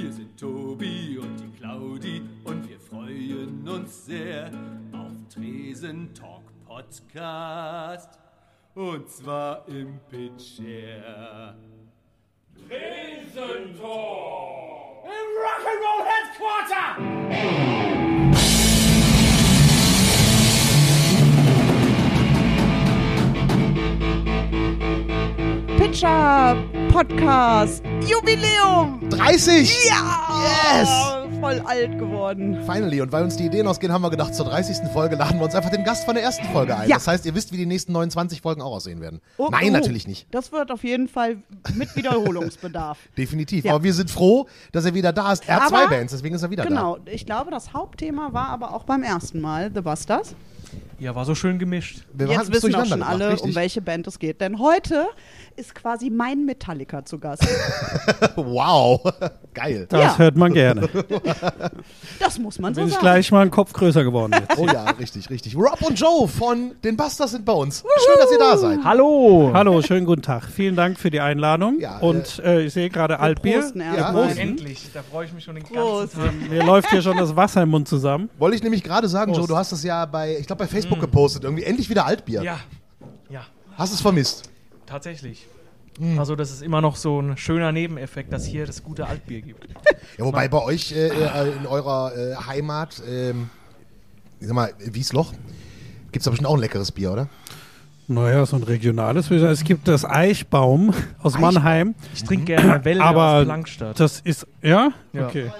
Hier sind Tobi und die Claudi und wir freuen uns sehr auf Tresen Talk Podcast. Und zwar im Pitcher. Tresen Talk! Im Rock'n'Roll Headquarter! Pitcher Podcast Jubiläum. 30! Ja! Yes! Voll alt geworden. Finally. Und weil uns die Ideen ausgehen, haben wir gedacht, zur 30. Folge laden wir uns einfach den Gast von der ersten Folge ein. Ja. Das heißt, ihr wisst, wie die nächsten 29 Folgen auch aussehen werden. Oh, Nein, oh. natürlich nicht. Das wird auf jeden Fall mit Wiederholungsbedarf. Definitiv. Ja. Aber wir sind froh, dass er wieder da ist. Er hat Aber- zwei Bands, deswegen ist er wieder genau. Ich glaube, das Hauptthema war aber auch beim ersten Mal The Busters. Ja, war so schön gemischt. Wir Jetzt wissen auch schon alle, um richtig. welche Band es geht. Denn heute ist quasi mein Metallica zu Gast. Wow. Geil. Das Ja. hört man gerne. Das muss man so Bin ich sagen. gleich mal einen Kopf größer geworden jetzt. Oh ja, richtig, richtig. Rob und Joe von den Busters sind bei uns. Schön, dass ihr da seid. Hallo! Hallo, schönen guten Tag. Vielen Dank für die Einladung. Ja, Und äh, ich sehe gerade Altbier. Prosten Ja. Endlich, da freue ich mich schon den Prost. ganzen Tag. Mir läuft hier schon das Wasser im Mund zusammen. Wollte ich nämlich gerade sagen, Joe, Prost. du hast das ja bei, ich glaube, bei Facebook gepostet. Irgendwie endlich wieder Altbier. Ja, ja, Hast es vermisst? tatsächlich. Hm. Also das ist immer noch so ein schöner Nebeneffekt, dass hier das gute Altbier gibt. Ja, wobei bei euch äh, äh, in eurer äh, Heimat, ähm, ich sag mal, Wiesloch, gibt es da bestimmt auch ein leckeres Bier, oder? Naja, so ein regionales. Es gibt das Eichbaum aus Mannheim. Ich trinke gerne Wälder aus Aber Plankstadt. das ist, ja? Ja. Okay.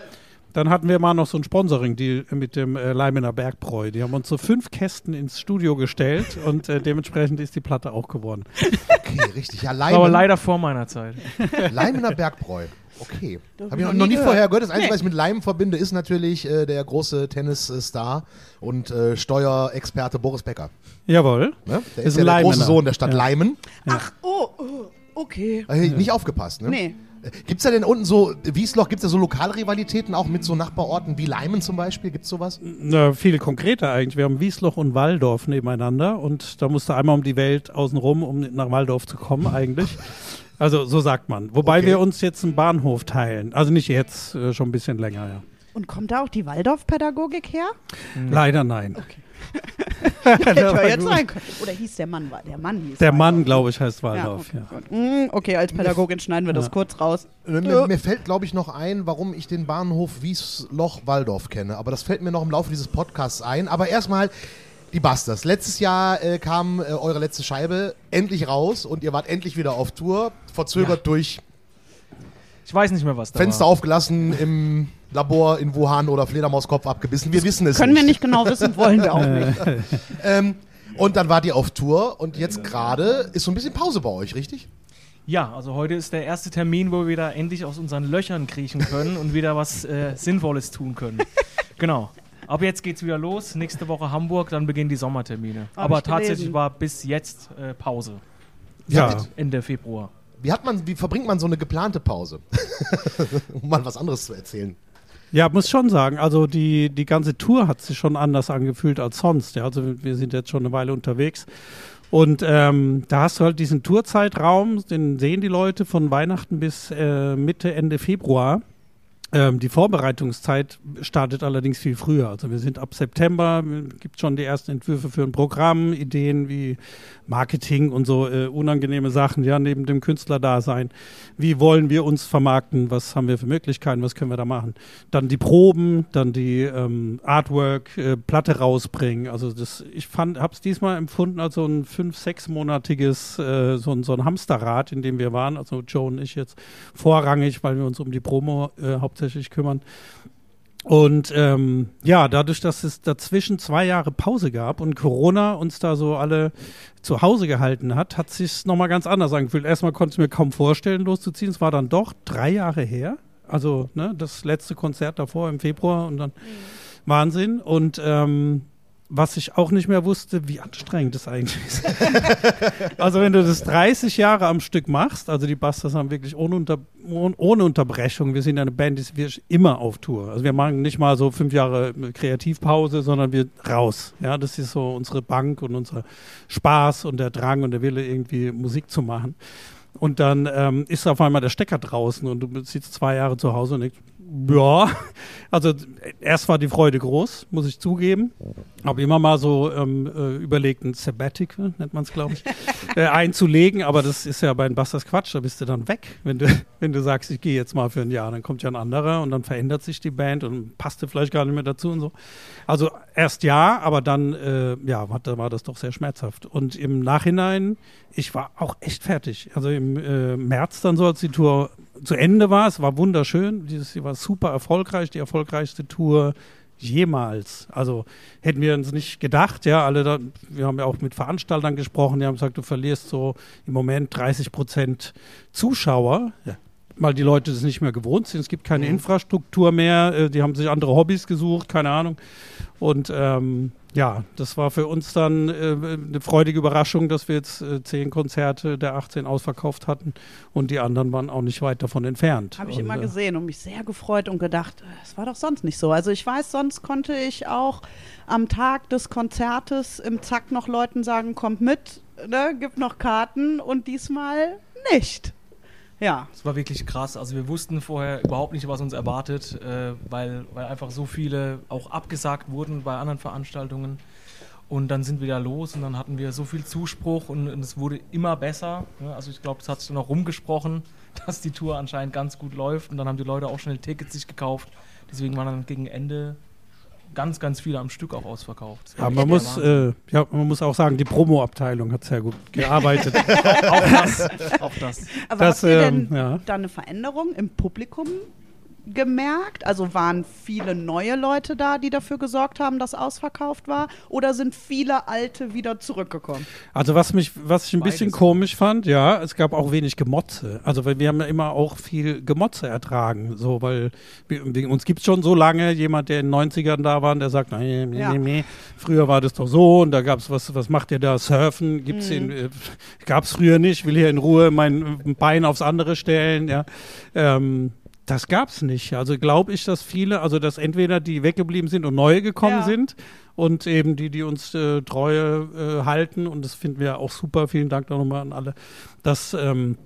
Dann hatten wir mal noch so ein Sponsoring-Deal mit dem äh, Leimener Bergbräu. Die haben uns so fünf Kästen ins Studio gestellt und äh, dementsprechend ist die Platte auch geworden. Okay, richtig. Ja, Leimen, Aber leider vor meiner Zeit. Leimener Bergbräu. Okay. Habe ich hab noch, ich noch nie vorher gehört. Das Einzige, Nee. was ich mit Leimen verbinde, ist natürlich äh, der große Tennisstar und äh, Steuerexperte Boris Becker. Jawohl. Ne? Der Ist ist, ja ein der große. Sohn der Stadt Ja. Leimen. Ach, oh, oh, okay. Äh, Nicht aufgepasst, ne? Nee. Gibt es da denn unten so, Wiesloch, gibt es da so Lokalrivalitäten auch mit so Nachbarorten wie Leimen zum Beispiel? Gibt es sowas? Na, viel konkreter eigentlich. Wir haben Wiesloch und Walldorf nebeneinander und da musste einmal um die Welt außenrum, um nach Walldorf zu kommen eigentlich. Also so sagt man. Wobei Okay. wir uns jetzt einen Bahnhof teilen. Also nicht jetzt, äh, schon ein bisschen länger, ja. Und kommt da auch die Waldorf-Pädagogik her? Leider nein. Hätte ja jetzt sein können. Oder hieß der Mann, der Mann hieß Der Waldorf. Mann, glaube ich, heißt Ja, Walldorf, okay, ja. Mm, okay, als Pädagogin schneiden wir das Ja. kurz raus. Äh, Mir, mir fällt, glaube ich, noch ein, warum ich den Bahnhof Wiesloch-Walldorf kenne. Aber das fällt mir noch im Laufe dieses Podcasts ein. Aber erstmal die Busters. Letztes Jahr äh, kam äh, eure letzte Scheibe endlich raus und ihr wart endlich wieder auf Tour. Verzögert durch Ich weiß nicht mehr, was da Fenster war. aufgelassen im Labor in Wuhan oder Fledermauskopf abgebissen. Wir wissen es Können wir nicht. nicht genau wissen, wollen wir auch nicht. Ähm, und dann wart ihr auf Tour und jetzt gerade ist so ein bisschen Pause bei euch, richtig? Ja, also heute ist der erste Termin, wo wir wieder endlich aus unseren Löchern kriechen können und wieder was äh, Sinnvolles tun können. genau. Ab jetzt geht's wieder los. Nächste Woche Hamburg, dann beginnen die Sommertermine. Hab Aber gelesen. tatsächlich war bis jetzt äh, Pause. Ja, Seit Ende Februar. Wie, hat man, wie verbringt man so eine geplante Pause? um mal was anderes zu erzählen. Ja, muss schon sagen. Also die, die ganze Tour hat sich schon anders angefühlt als sonst. Ja, also wir sind jetzt schon eine Weile unterwegs. Und ähm, da hast du halt diesen Tourzeitraum, den sehen die Leute von Weihnachten bis äh, Mitte, Ende Februar. Ähm, die Vorbereitungszeit startet allerdings viel früher. Also wir sind ab September, gibt schon die ersten Entwürfe für ein Programm, Ideen wie Marketing und so äh, unangenehme Sachen, ja, neben dem Künstlerdasein. Wie wollen wir uns vermarkten? Was haben wir für Möglichkeiten? Was können wir da machen? Dann die Proben, dann die ähm, Artwork, äh, Platte rausbringen. Also das, ich fand, habe es diesmal empfunden als so ein fünf, sechsmonatiges, äh, so, ein- so ein Hamsterrad, in dem wir waren. Also Joe und ich jetzt vorrangig, weil wir uns um die Promo äh, hauptsächlich kümmern. Und ähm, ja, dadurch, dass es dazwischen zwei Jahre Pause gab und Corona uns da so alle zu Hause gehalten hat, hat sich nochmal ganz anders angefühlt. Erstmal konnte ich mir kaum vorstellen, loszuziehen. Es war dann doch drei Jahre her. Also ne, das letzte Konzert davor im Februar und dann Wahnsinn. Und ähm, was ich auch nicht mehr wusste, wie anstrengend das eigentlich ist. also wenn du das 30 Jahre am Stück machst, also die Busters haben wirklich ohne, Unter ohne, Unterbrechung, wir sind eine Band, die ist wirklich immer auf Tour. Also wir machen nicht mal so fünf Jahre Kreativpause, sondern wir raus. Ja, das ist so unsere Bank und unser Spaß und der Drang und der Wille, irgendwie Musik zu machen. Und dann ähm, ist auf einmal der Stecker draußen und du sitzt zwei Jahre zu Hause und denkst, Ja, also erst war die Freude groß, muss ich zugeben. Habe immer mal so ähm, äh, überlegt, ein Sabbatical, nennt man es, glaube ich, äh, einzulegen. Aber das ist ja bei den Busters Quatsch, da bist du dann weg. Wenn du, wenn du sagst, ich gehe jetzt mal für ein Jahr, dann kommt ja ein anderer und dann verändert sich die Band und passt vielleicht gar nicht mehr dazu und so. Also erst ja, aber dann äh, ja, war, da war das doch sehr schmerzhaft. Und im Nachhinein, ich war auch echt fertig. Also im äh, März dann so, als die Tour zu Ende war, es war wunderschön, dieses Jahr war super erfolgreich, die erfolgreichste Tour jemals. Also hätten wir uns nicht gedacht, ja, alle da, wir haben ja auch mit Veranstaltern gesprochen, die haben gesagt, du verlierst so im Moment 30 Prozent Zuschauer. Ja. Weil die Leute das nicht mehr gewohnt sind. Es gibt keine Mhm. Infrastruktur mehr. äh, Die haben sich andere Hobbys gesucht, keine Ahnung. Und ähm, ja, das war für uns dann äh, eine freudige Überraschung, dass wir jetzt äh, zehn Konzerte der 18 ausverkauft hatten und die anderen waren auch nicht weit davon entfernt. Habe ich und, immer äh, gesehen und mich sehr gefreut und gedacht, äh, es war doch sonst nicht so. Also ich weiß, sonst konnte ich auch am Tag des Konzertes im Zack noch Leuten sagen, kommt mit, ne, gibt noch Karten und diesmal nicht. Ja. Es war wirklich krass. Also wir wussten vorher überhaupt nicht, was uns erwartet, äh, weil, weil einfach so viele auch abgesagt wurden bei anderen Veranstaltungen. Und dann sind wir da los und dann hatten wir so viel Zuspruch und, und es wurde immer besser. Ja, also ich glaube, es hat sich dann auch rumgesprochen, dass die Tour anscheinend ganz gut läuft und dann haben die Leute auch schnell Tickets sich gekauft. Deswegen waren dann gegen Ende ganz, ganz viele am Stück auch ausverkauft. Ja, man muss, äh, ja, man muss auch sagen, die Promo-Abteilung hat sehr gut gearbeitet. Auch das, auch das. Aber Das, habt ihr denn ähm, ja. da eine Veränderung im Publikum gemerkt? Also waren viele neue Leute da, die dafür gesorgt haben, dass ausverkauft war? Oder sind viele alte wieder zurückgekommen? Also was mich, was ich ein Beides. bisschen komisch fand, ja, es gab auch wenig Gemotze. Also weil wir haben ja immer auch viel Gemotze ertragen, so weil wir, uns gibt es schon so lange jemand, der in den 90ern da war, und der sagt, nee, nee, Ja. nee, nee, früher war das doch so und da gab es was, was macht ihr da? Surfen gibt's in, äh, gab's früher nicht, will hier in Ruhe mein Bein aufs andere stellen, ja. Ähm, das gab's nicht. Also glaube ich, dass viele, also dass entweder die weggeblieben sind und neue gekommen Ja. sind und eben die, die uns äh, treue äh, halten und das finden wir auch super. Vielen Dank noch nochmal an alle, dass, ähm,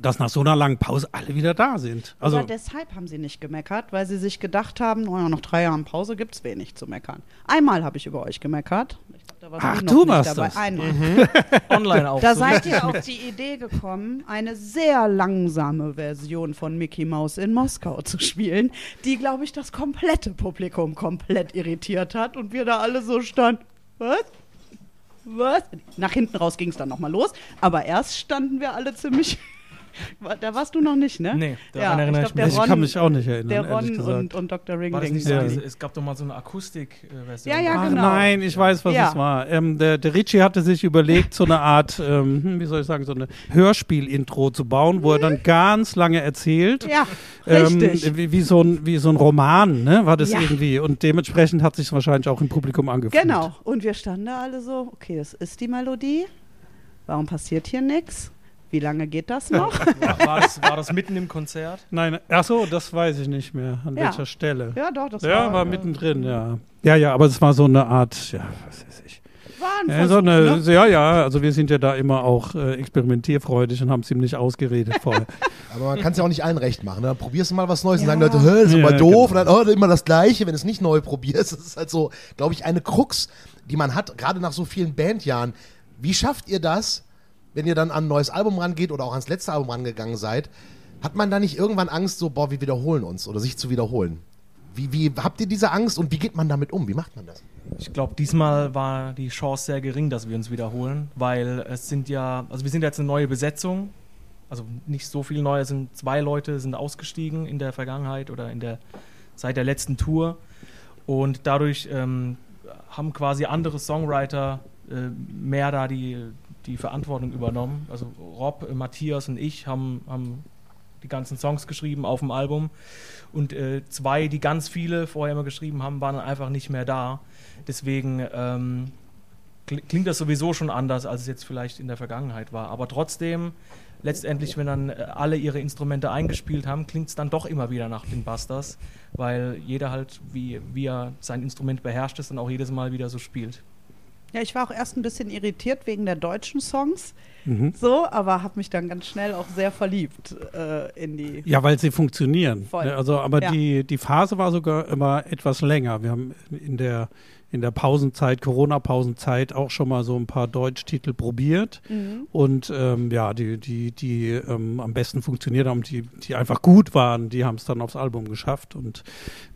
dass nach so einer langen Pause alle wieder da sind. Also Aber deshalb haben sie nicht gemeckert, weil sie sich gedacht haben, oh, nach drei Jahren Pause gibt es wenig zu meckern. Einmal habe ich über euch gemeckert. Ich da warst Ach, noch du nicht warst dabei. das. Einmal. Online auch. Da so seid ihr auf die Idee gekommen, eine sehr langsame Version von Mickey Mouse in Moskau zu spielen, die, glaube ich, das komplette Publikum komplett irritiert hat und wir da alle so standen. Was? Was? Nach hinten raus ging es dann nochmal los, aber erst standen wir alle ziemlich. Da warst du noch nicht, ne? Nee, daran ja, erinnere ich ich glaub, der mich ich Ron, kann mich auch nicht erinnern, der Ron und, und Dr. Ringling. War das nicht so Ja. diese, es gab doch mal so eine Akustik-Version. Ja, ja, Ach genau. nein, ich weiß, was Ja. es war. Ähm, der, der Richie hatte sich überlegt, so eine Art, ähm, hm, wie soll ich sagen, so eine Hörspiel-Intro zu bauen, wo er dann ganz lange erzählt. Ja, Ähm, richtig. wie, wie, so ein, wie so ein Roman, ne, war das Ja. irgendwie. Und dementsprechend hat sich wahrscheinlich auch im Publikum angefühlt. Genau. Und wir standen da alle so, okay, das ist die Melodie. Warum passiert hier nichts? Wie lange geht das noch? War, war, das, war das mitten im Konzert? Nein, ach so, das weiß ich nicht mehr. An Ja. welcher Stelle? ja, doch, das Ja, war, war mittendrin, ja. Ja, ja, aber es war so eine Art, ja, was weiß ich. Ja, so eine, ne? ja, ja, also wir sind ja da immer auch äh, experimentierfreudig und haben ziemlich ausgeredet vorher. Aber man kann es ja auch nicht allen recht machen. Ne? Dann probierst du mal was Neues Ja. und sagen Leute, das ist Ja, immer doof. genau. Und dann, oh, immer das Gleiche, wenn du es nicht neu probierst. Das ist halt so, glaube ich, eine Krux, die man hat, gerade nach so vielen Bandjahren. Wie schafft ihr das, wenn ihr dann an ein neues Album rangeht oder auch ans letzte Album rangegangen seid? Hat man da nicht irgendwann Angst, so, boah, wir wiederholen uns oder sich zu wiederholen? Wie, wie habt ihr diese Angst und wie geht man damit um? Wie macht man das? Ich glaube, diesmal war die Chance sehr gering, dass wir uns wiederholen, weil es sind ja, also wir sind jetzt eine neue Besetzung, also nicht so viele neue, es sind zwei Leute sind ausgestiegen in der Vergangenheit oder in der seit der letzten Tour und dadurch ähm, haben quasi andere Songwriter äh, mehr da die, die Verantwortung übernommen. Also Rob, äh, Matthias und ich haben, haben die ganzen Songs geschrieben auf dem Album und äh, zwei, die ganz viele vorher immer geschrieben haben, waren einfach nicht mehr da. Deswegen ähm, kli- klingt das sowieso schon anders, als es jetzt vielleicht in der Vergangenheit war. Aber trotzdem, letztendlich, wenn dann äh, alle ihre Instrumente eingespielt haben, klingt es dann doch immer wieder nach den Busters, weil jeder halt, wie, wie er sein Instrument beherrscht, es dann auch jedes Mal wieder so spielt. Ja, ich war auch erst ein bisschen irritiert wegen der deutschen Songs. Mhm. So, aber habe mich dann ganz schnell auch sehr verliebt äh, in die. Ja, weil sie funktionieren. Voll. Ne, Also, aber Ja. die, die Phase war sogar immer etwas länger. Wir haben in der, in der Pausenzeit, Corona-Pausenzeit auch schon mal so ein paar Deutschtitel probiert. Mhm. Und ähm, ja, die, die, die ähm, am besten funktioniert haben, die, die einfach gut waren, die haben es dann aufs Album geschafft. Und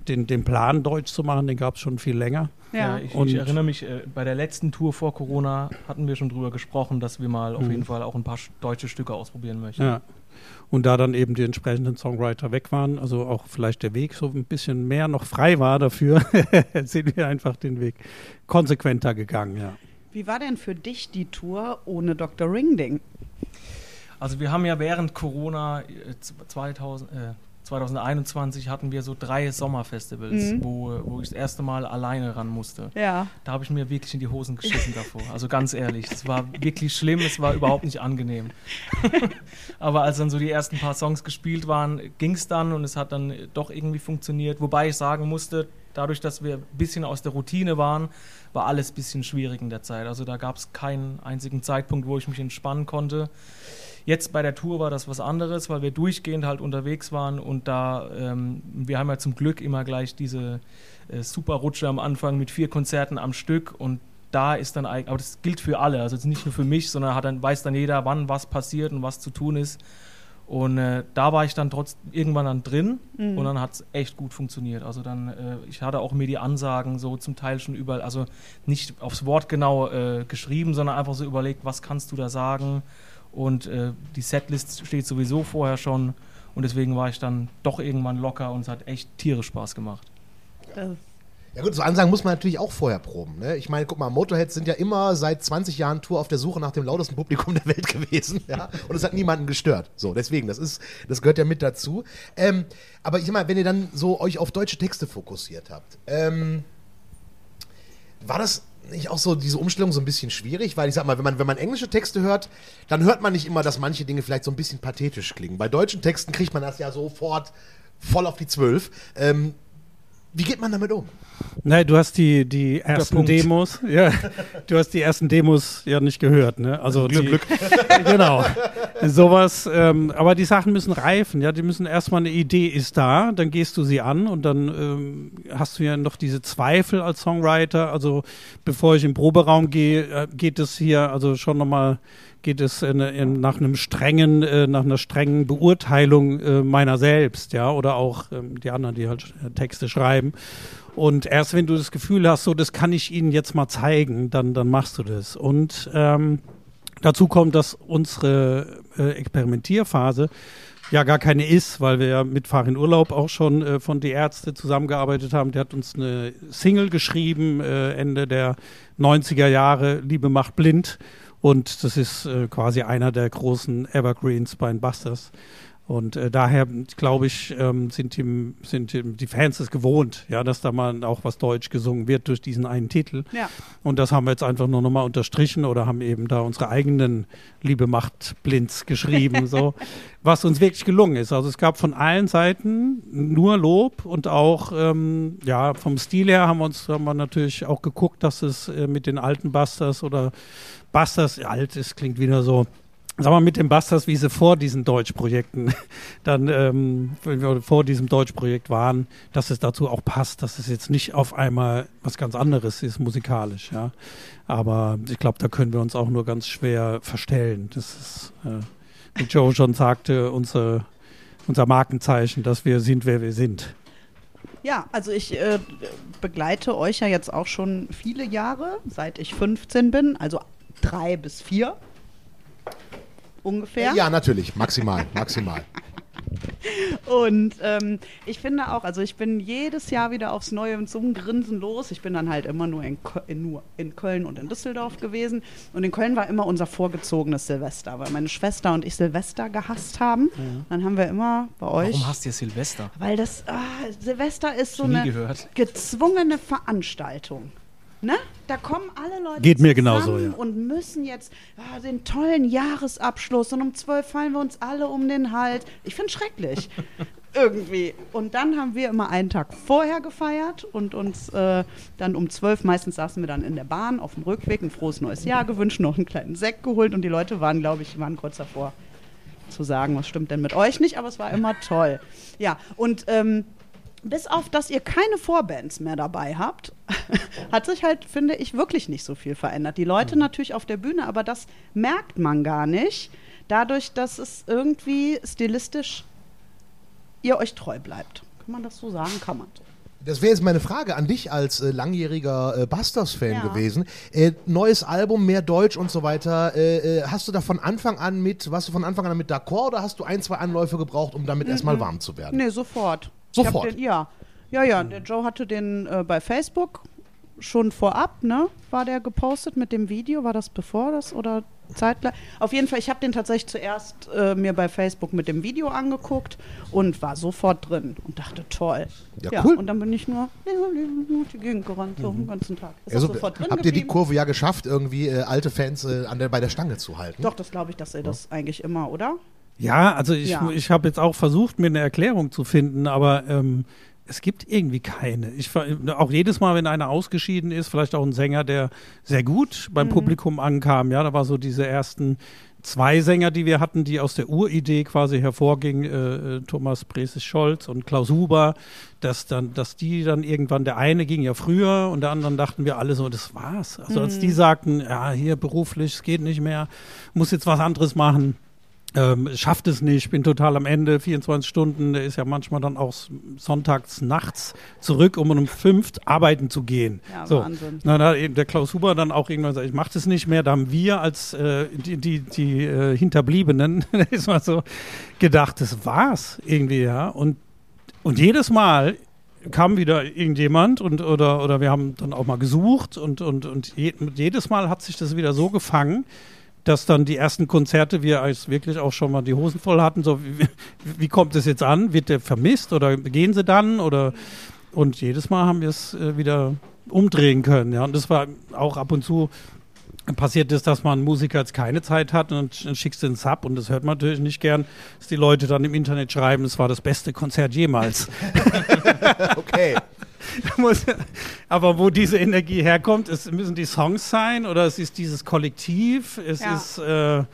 den, den Plan, Deutsch zu machen, den gab es schon viel länger. Ja. ich, Und- ich erinnere mich, äh, bei der letzten Tour vor Corona hatten wir schon drüber gesprochen, dass wir mal auf Mhm. jeden Fall auch ein paar sch- deutsche Stücke ausprobieren möchten. Ja. Und da dann eben die entsprechenden Songwriter weg waren, also auch vielleicht der Weg so ein bisschen mehr noch frei war dafür, sind wir einfach den Weg konsequenter gegangen, ja. Wie war denn für dich die Tour ohne Dr. Ringding? Also wir haben ja während Corona äh, z- 2000, äh, 2021 hatten wir so drei Sommerfestivals, Mhm. wo, wo ich das erste Mal alleine ran musste. Ja. Da habe ich mir wirklich in die Hosen geschissen davor. Also ganz ehrlich, es war wirklich schlimm, es war überhaupt nicht angenehm. Aber als dann so die ersten paar Songs gespielt waren, ging es dann und es hat dann doch irgendwie funktioniert. Wobei ich sagen musste, dadurch, dass wir ein bisschen aus der Routine waren, war alles ein bisschen schwierig in der Zeit. Also da gab es keinen einzigen Zeitpunkt, wo ich mich entspannen konnte. Jetzt bei der Tour war das was anderes, weil wir durchgehend halt unterwegs waren und da, ähm, wir haben ja zum Glück immer gleich diese äh, Superrutsche am Anfang mit vier Konzerten am Stück und da ist dann eigentlich, aber das gilt für alle, also nicht nur für mich, sondern hat dann, weiß dann jeder, wann was passiert und was zu tun ist. Und äh, da war ich dann trotz irgendwann dann drin Mhm. und dann hat es echt gut funktioniert. Also dann, äh, ich hatte auch mir die Ansagen so zum Teil schon überall, also nicht aufs Wort genau äh, geschrieben, sondern einfach so überlegt, was kannst du da sagen. Und äh, die Setlist steht sowieso vorher schon und deswegen war ich dann doch irgendwann locker und es hat echt tierisch Spaß gemacht. Äh, Ja gut, so Ansagen muss man natürlich auch vorher proben. Ne? Ich meine, guck mal, Motorheads sind ja immer seit 20 Jahren Tour auf der Suche nach dem lautesten Publikum der Welt gewesen. Ja? Und es hat niemanden gestört. So, deswegen, das ist, das gehört ja mit dazu. Ähm, aber ich sag mal, wenn ihr dann so euch auf deutsche Texte fokussiert habt, ähm, war das nicht auch so diese Umstellung so ein bisschen schwierig? Weil ich sag mal, wenn man, wenn man englische Texte hört, dann hört man nicht immer, dass manche Dinge vielleicht so ein bisschen pathetisch klingen. Bei deutschen Texten kriegt man das ja sofort voll auf die Zwölf. Ähm, wie geht man damit um? Nein, du hast die, die ersten. Demos, ja, du hast die ersten Demos ja nicht gehört, ne? Also Glück, die, Glück. genau. Sowas, ähm, aber die Sachen müssen reifen, ja, die müssen erstmal eine Idee ist da, dann gehst du sie an und dann ähm, hast du ja noch diese Zweifel als Songwriter. Also bevor ich im Proberaum gehe, äh, geht es hier also schon nochmal geht es in, in, nach einem strengen, äh, nach einer strengen Beurteilung äh, meiner selbst, ja, oder auch ähm, die anderen, die halt äh, Texte schreiben. Und erst wenn du das Gefühl hast, so, das kann ich Ihnen jetzt mal zeigen, dann, dann machst du das. Und ähm, dazu kommt, dass unsere äh, Experimentierphase ja gar keine ist, weil wir ja mit Farin Urlaub auch schon äh, von Die Ärzte zusammengearbeitet haben. Der hat uns eine Single geschrieben, äh, Ende der 90er Jahre, Liebe macht blind. Und das ist äh, quasi einer der großen Evergreens bei den Busters. Und äh, daher, glaube ich, ähm, sind, die, sind die, die Fans es gewohnt, ja, dass da mal auch was Deutsch gesungen wird durch diesen einen Titel. ja. Und das haben wir jetzt einfach nur nochmal unterstrichen oder haben eben da unsere eigenen Liebe macht Blinds geschrieben, so, was uns wirklich gelungen ist. Also es gab von allen Seiten nur Lob und auch, ähm, ja, vom Stil her haben wir uns haben wir natürlich auch geguckt, dass es äh, mit den alten Busters oder Busters, alt ist, klingt wieder so, Sag mal, mit den Busters, wie sie vor diesen Deutschprojekten, dann, ähm, wenn wir vor diesem Deutschprojekt waren, dass es dazu auch passt, dass es jetzt nicht auf einmal was ganz anderes ist, musikalisch, ja. Aber ich glaube, da können wir uns auch nur ganz schwer verstellen. Das ist, äh, wie Joe schon sagte, unser, unser Markenzeichen, dass wir sind, wer wir sind. Ja, also ich äh, begleite euch ja jetzt auch schon viele Jahre, seit ich 15 bin, also drei bis vier ungefähr. Ja, natürlich, maximal, maximal. Und ähm, ich finde auch, also ich bin jedes Jahr wieder aufs Neue mit so einem Grinsen los. Ich bin dann halt immer nur in, in, nur in Köln und in Düsseldorf gewesen. Und in Köln war immer unser vorgezogenes Silvester, weil meine Schwester und ich Silvester gehasst haben. Dann haben wir immer bei euch. Warum hast du Silvester? weil das ah, Silvester ist so eine gehört. gezwungene Veranstaltung. Ne? Da kommen alle Leute Geht mir genauso, ja. und müssen jetzt ah, den tollen Jahresabschluss und um zwölf fallen wir uns alle um den Hals. Ich finde schrecklich. irgendwie. Und dann haben wir immer einen Tag vorher gefeiert und uns äh, dann um zwölf, meistens saßen wir dann in der Bahn auf dem Rückweg, ein frohes neues Jahr gewünscht, noch einen kleinen Sekt geholt und die Leute waren, glaube ich, waren kurz davor zu sagen, was stimmt denn mit euch nicht, aber es war immer toll. Ja, und ähm, bis auf, dass ihr keine Vorbands mehr dabei habt, hat sich halt, finde ich, wirklich nicht so viel verändert. Die Leute natürlich auf der Bühne, aber das merkt man gar nicht, dadurch, dass es irgendwie stilistisch ihr euch treu bleibt. Kann man das so sagen? Kann man so. Das wäre jetzt meine Frage an dich als äh, langjähriger äh, Busters-Fan Ja. gewesen. Äh, neues Album, mehr Deutsch und so weiter. Äh, äh, hast du da von Anfang an mit, warst du von Anfang an mit d'accord oder hast du ein, zwei Anläufe gebraucht, um damit erstmal warm zu werden? Nee, sofort. Sofort? Den, ja. Ja, ja, der Joe hatte den äh, bei Facebook schon vorab, ne? War der gepostet mit dem Video? War das bevor das oder zeitgleich? Auf jeden Fall, ich habe den tatsächlich zuerst äh, mir bei Facebook mit dem Video angeguckt und war sofort drin und dachte, toll. Ja, cool. Und dann bin ich nur die Gegend gerannt, so den ganzen Tag. Ist Also, sofort drin habt ihr die? Kurve ja geschafft, irgendwie äh, alte Fans äh, an der, bei der Stange zu halten? Doch, das glaube ich, dass ihr das eigentlich immer, oder? Ja, also ich, Ja. ich habe jetzt auch versucht, mir eine Erklärung zu finden, aber ähm, es gibt irgendwie keine. Ich, auch jedes Mal, wenn einer ausgeschieden ist, vielleicht auch ein Sänger, der sehr gut beim Mhm. Publikum ankam, ja, da war so diese ersten zwei Sänger, die wir hatten, die aus der Uridee quasi hervorgingen, äh, äh, Thomas Breses-Scholz und Klaus Huber, dass dann, dass die dann irgendwann, der eine ging ja früher und der anderen dachten wir alle so, das war's. Also als die sagten, ja, hier beruflich, es geht nicht mehr, muss jetzt was anderes machen, ähm, schafft es nicht, bin total am Ende, 24 Stunden, der ist ja manchmal dann auch sonntags nachts zurück, um um fünf arbeiten zu gehen. Ja, so. Wahnsinn. Na, da eben der Klaus Huber dann auch irgendwann sagt, ich mache das nicht mehr, da haben wir als äh, die, die, die äh, Hinterbliebenen, ist mal so gedacht, das war's irgendwie, ja. Und, und jedes Mal kam wieder irgendjemand und oder, oder wir haben dann auch mal gesucht und, und, und je, jedes Mal hat sich das wieder so gefangen, dass dann die ersten Konzerte wir als wirklich auch schon mal die Hosen voll hatten. So, wie, wie kommt es jetzt an? Wird der vermisst oder gehen sie dann? Oder und jedes Mal haben wir es äh, wieder umdrehen können. Ja, und das war auch ab und zu passiert ist, dass man Musiker jetzt keine Zeit hat und dann schickst du einen Sub und das hört man natürlich nicht gern, dass die Leute dann im Internet schreiben, es war das beste Konzert jemals. Okay. Muss- Aber wo diese Energie herkommt, es müssen die Songs sein oder es ist dieses Kollektiv. Es Ja. ist, äh,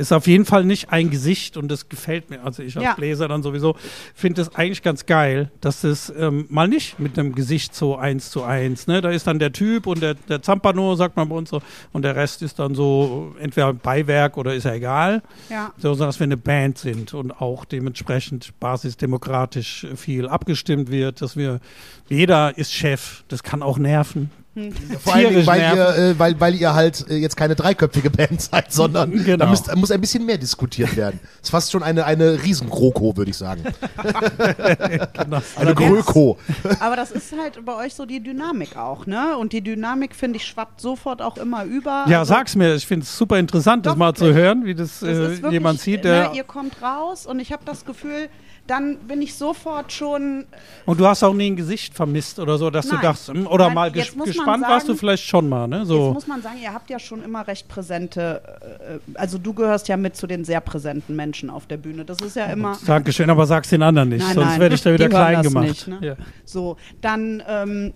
ist auf jeden Fall nicht ein Gesicht und das gefällt mir. Also ich als Ja. Bläser dann sowieso finde es eigentlich ganz geil, dass das ähm, mal nicht mit einem Gesicht so eins zu eins. Ne? Da ist dann der Typ und der, der Zampano, sagt man bei uns so, und der Rest ist dann so entweder Beiwerk oder ist ja egal Ja. sondern dass wir eine Band sind und auch dementsprechend basisdemokratisch viel abgestimmt wird, dass wir, jeder ist Chef, das kann auch nerven. Vor allen Dingen, Tierisch weil nerven. ihr, äh, weil, weil ihr halt äh, jetzt keine dreiköpfige Band seid, sondern Genau. da müsst, muss ein bisschen mehr diskutiert werden. ist fast schon eine, eine Riesen-GroKo, würde ich sagen. Genau. Eine Gröko. Aber das ist halt bei euch so die Dynamik auch, ne? Und die Dynamik, finde ich, schwappt sofort auch immer über. Ja, Also, sag's mir, ich finde es super interessant, das Doch, mal zu hören, wie das, das äh, wirklich, jemand sieht, der. ne, ihr kommt raus und ich habe das Gefühl, dann bin ich sofort schon. und du hast auch nie ein Gesicht vermisst oder so, dass du Nein. dachtest, hm, oder Nein, mal jetzt ges gespannt warst du sagen- vielleicht schon mal, ne? Jetzt So. muss man sagen, ihr habt ja schon immer recht präsente. Äh, also du gehörst ja mit zu den sehr präsenten Menschen auf der Bühne. Das ist ja immer. Dankeschön, aber sag's den anderen nicht, Nein, sonst werde ich da wieder klein gemacht. nicht, ne? ja. So, dann ähm,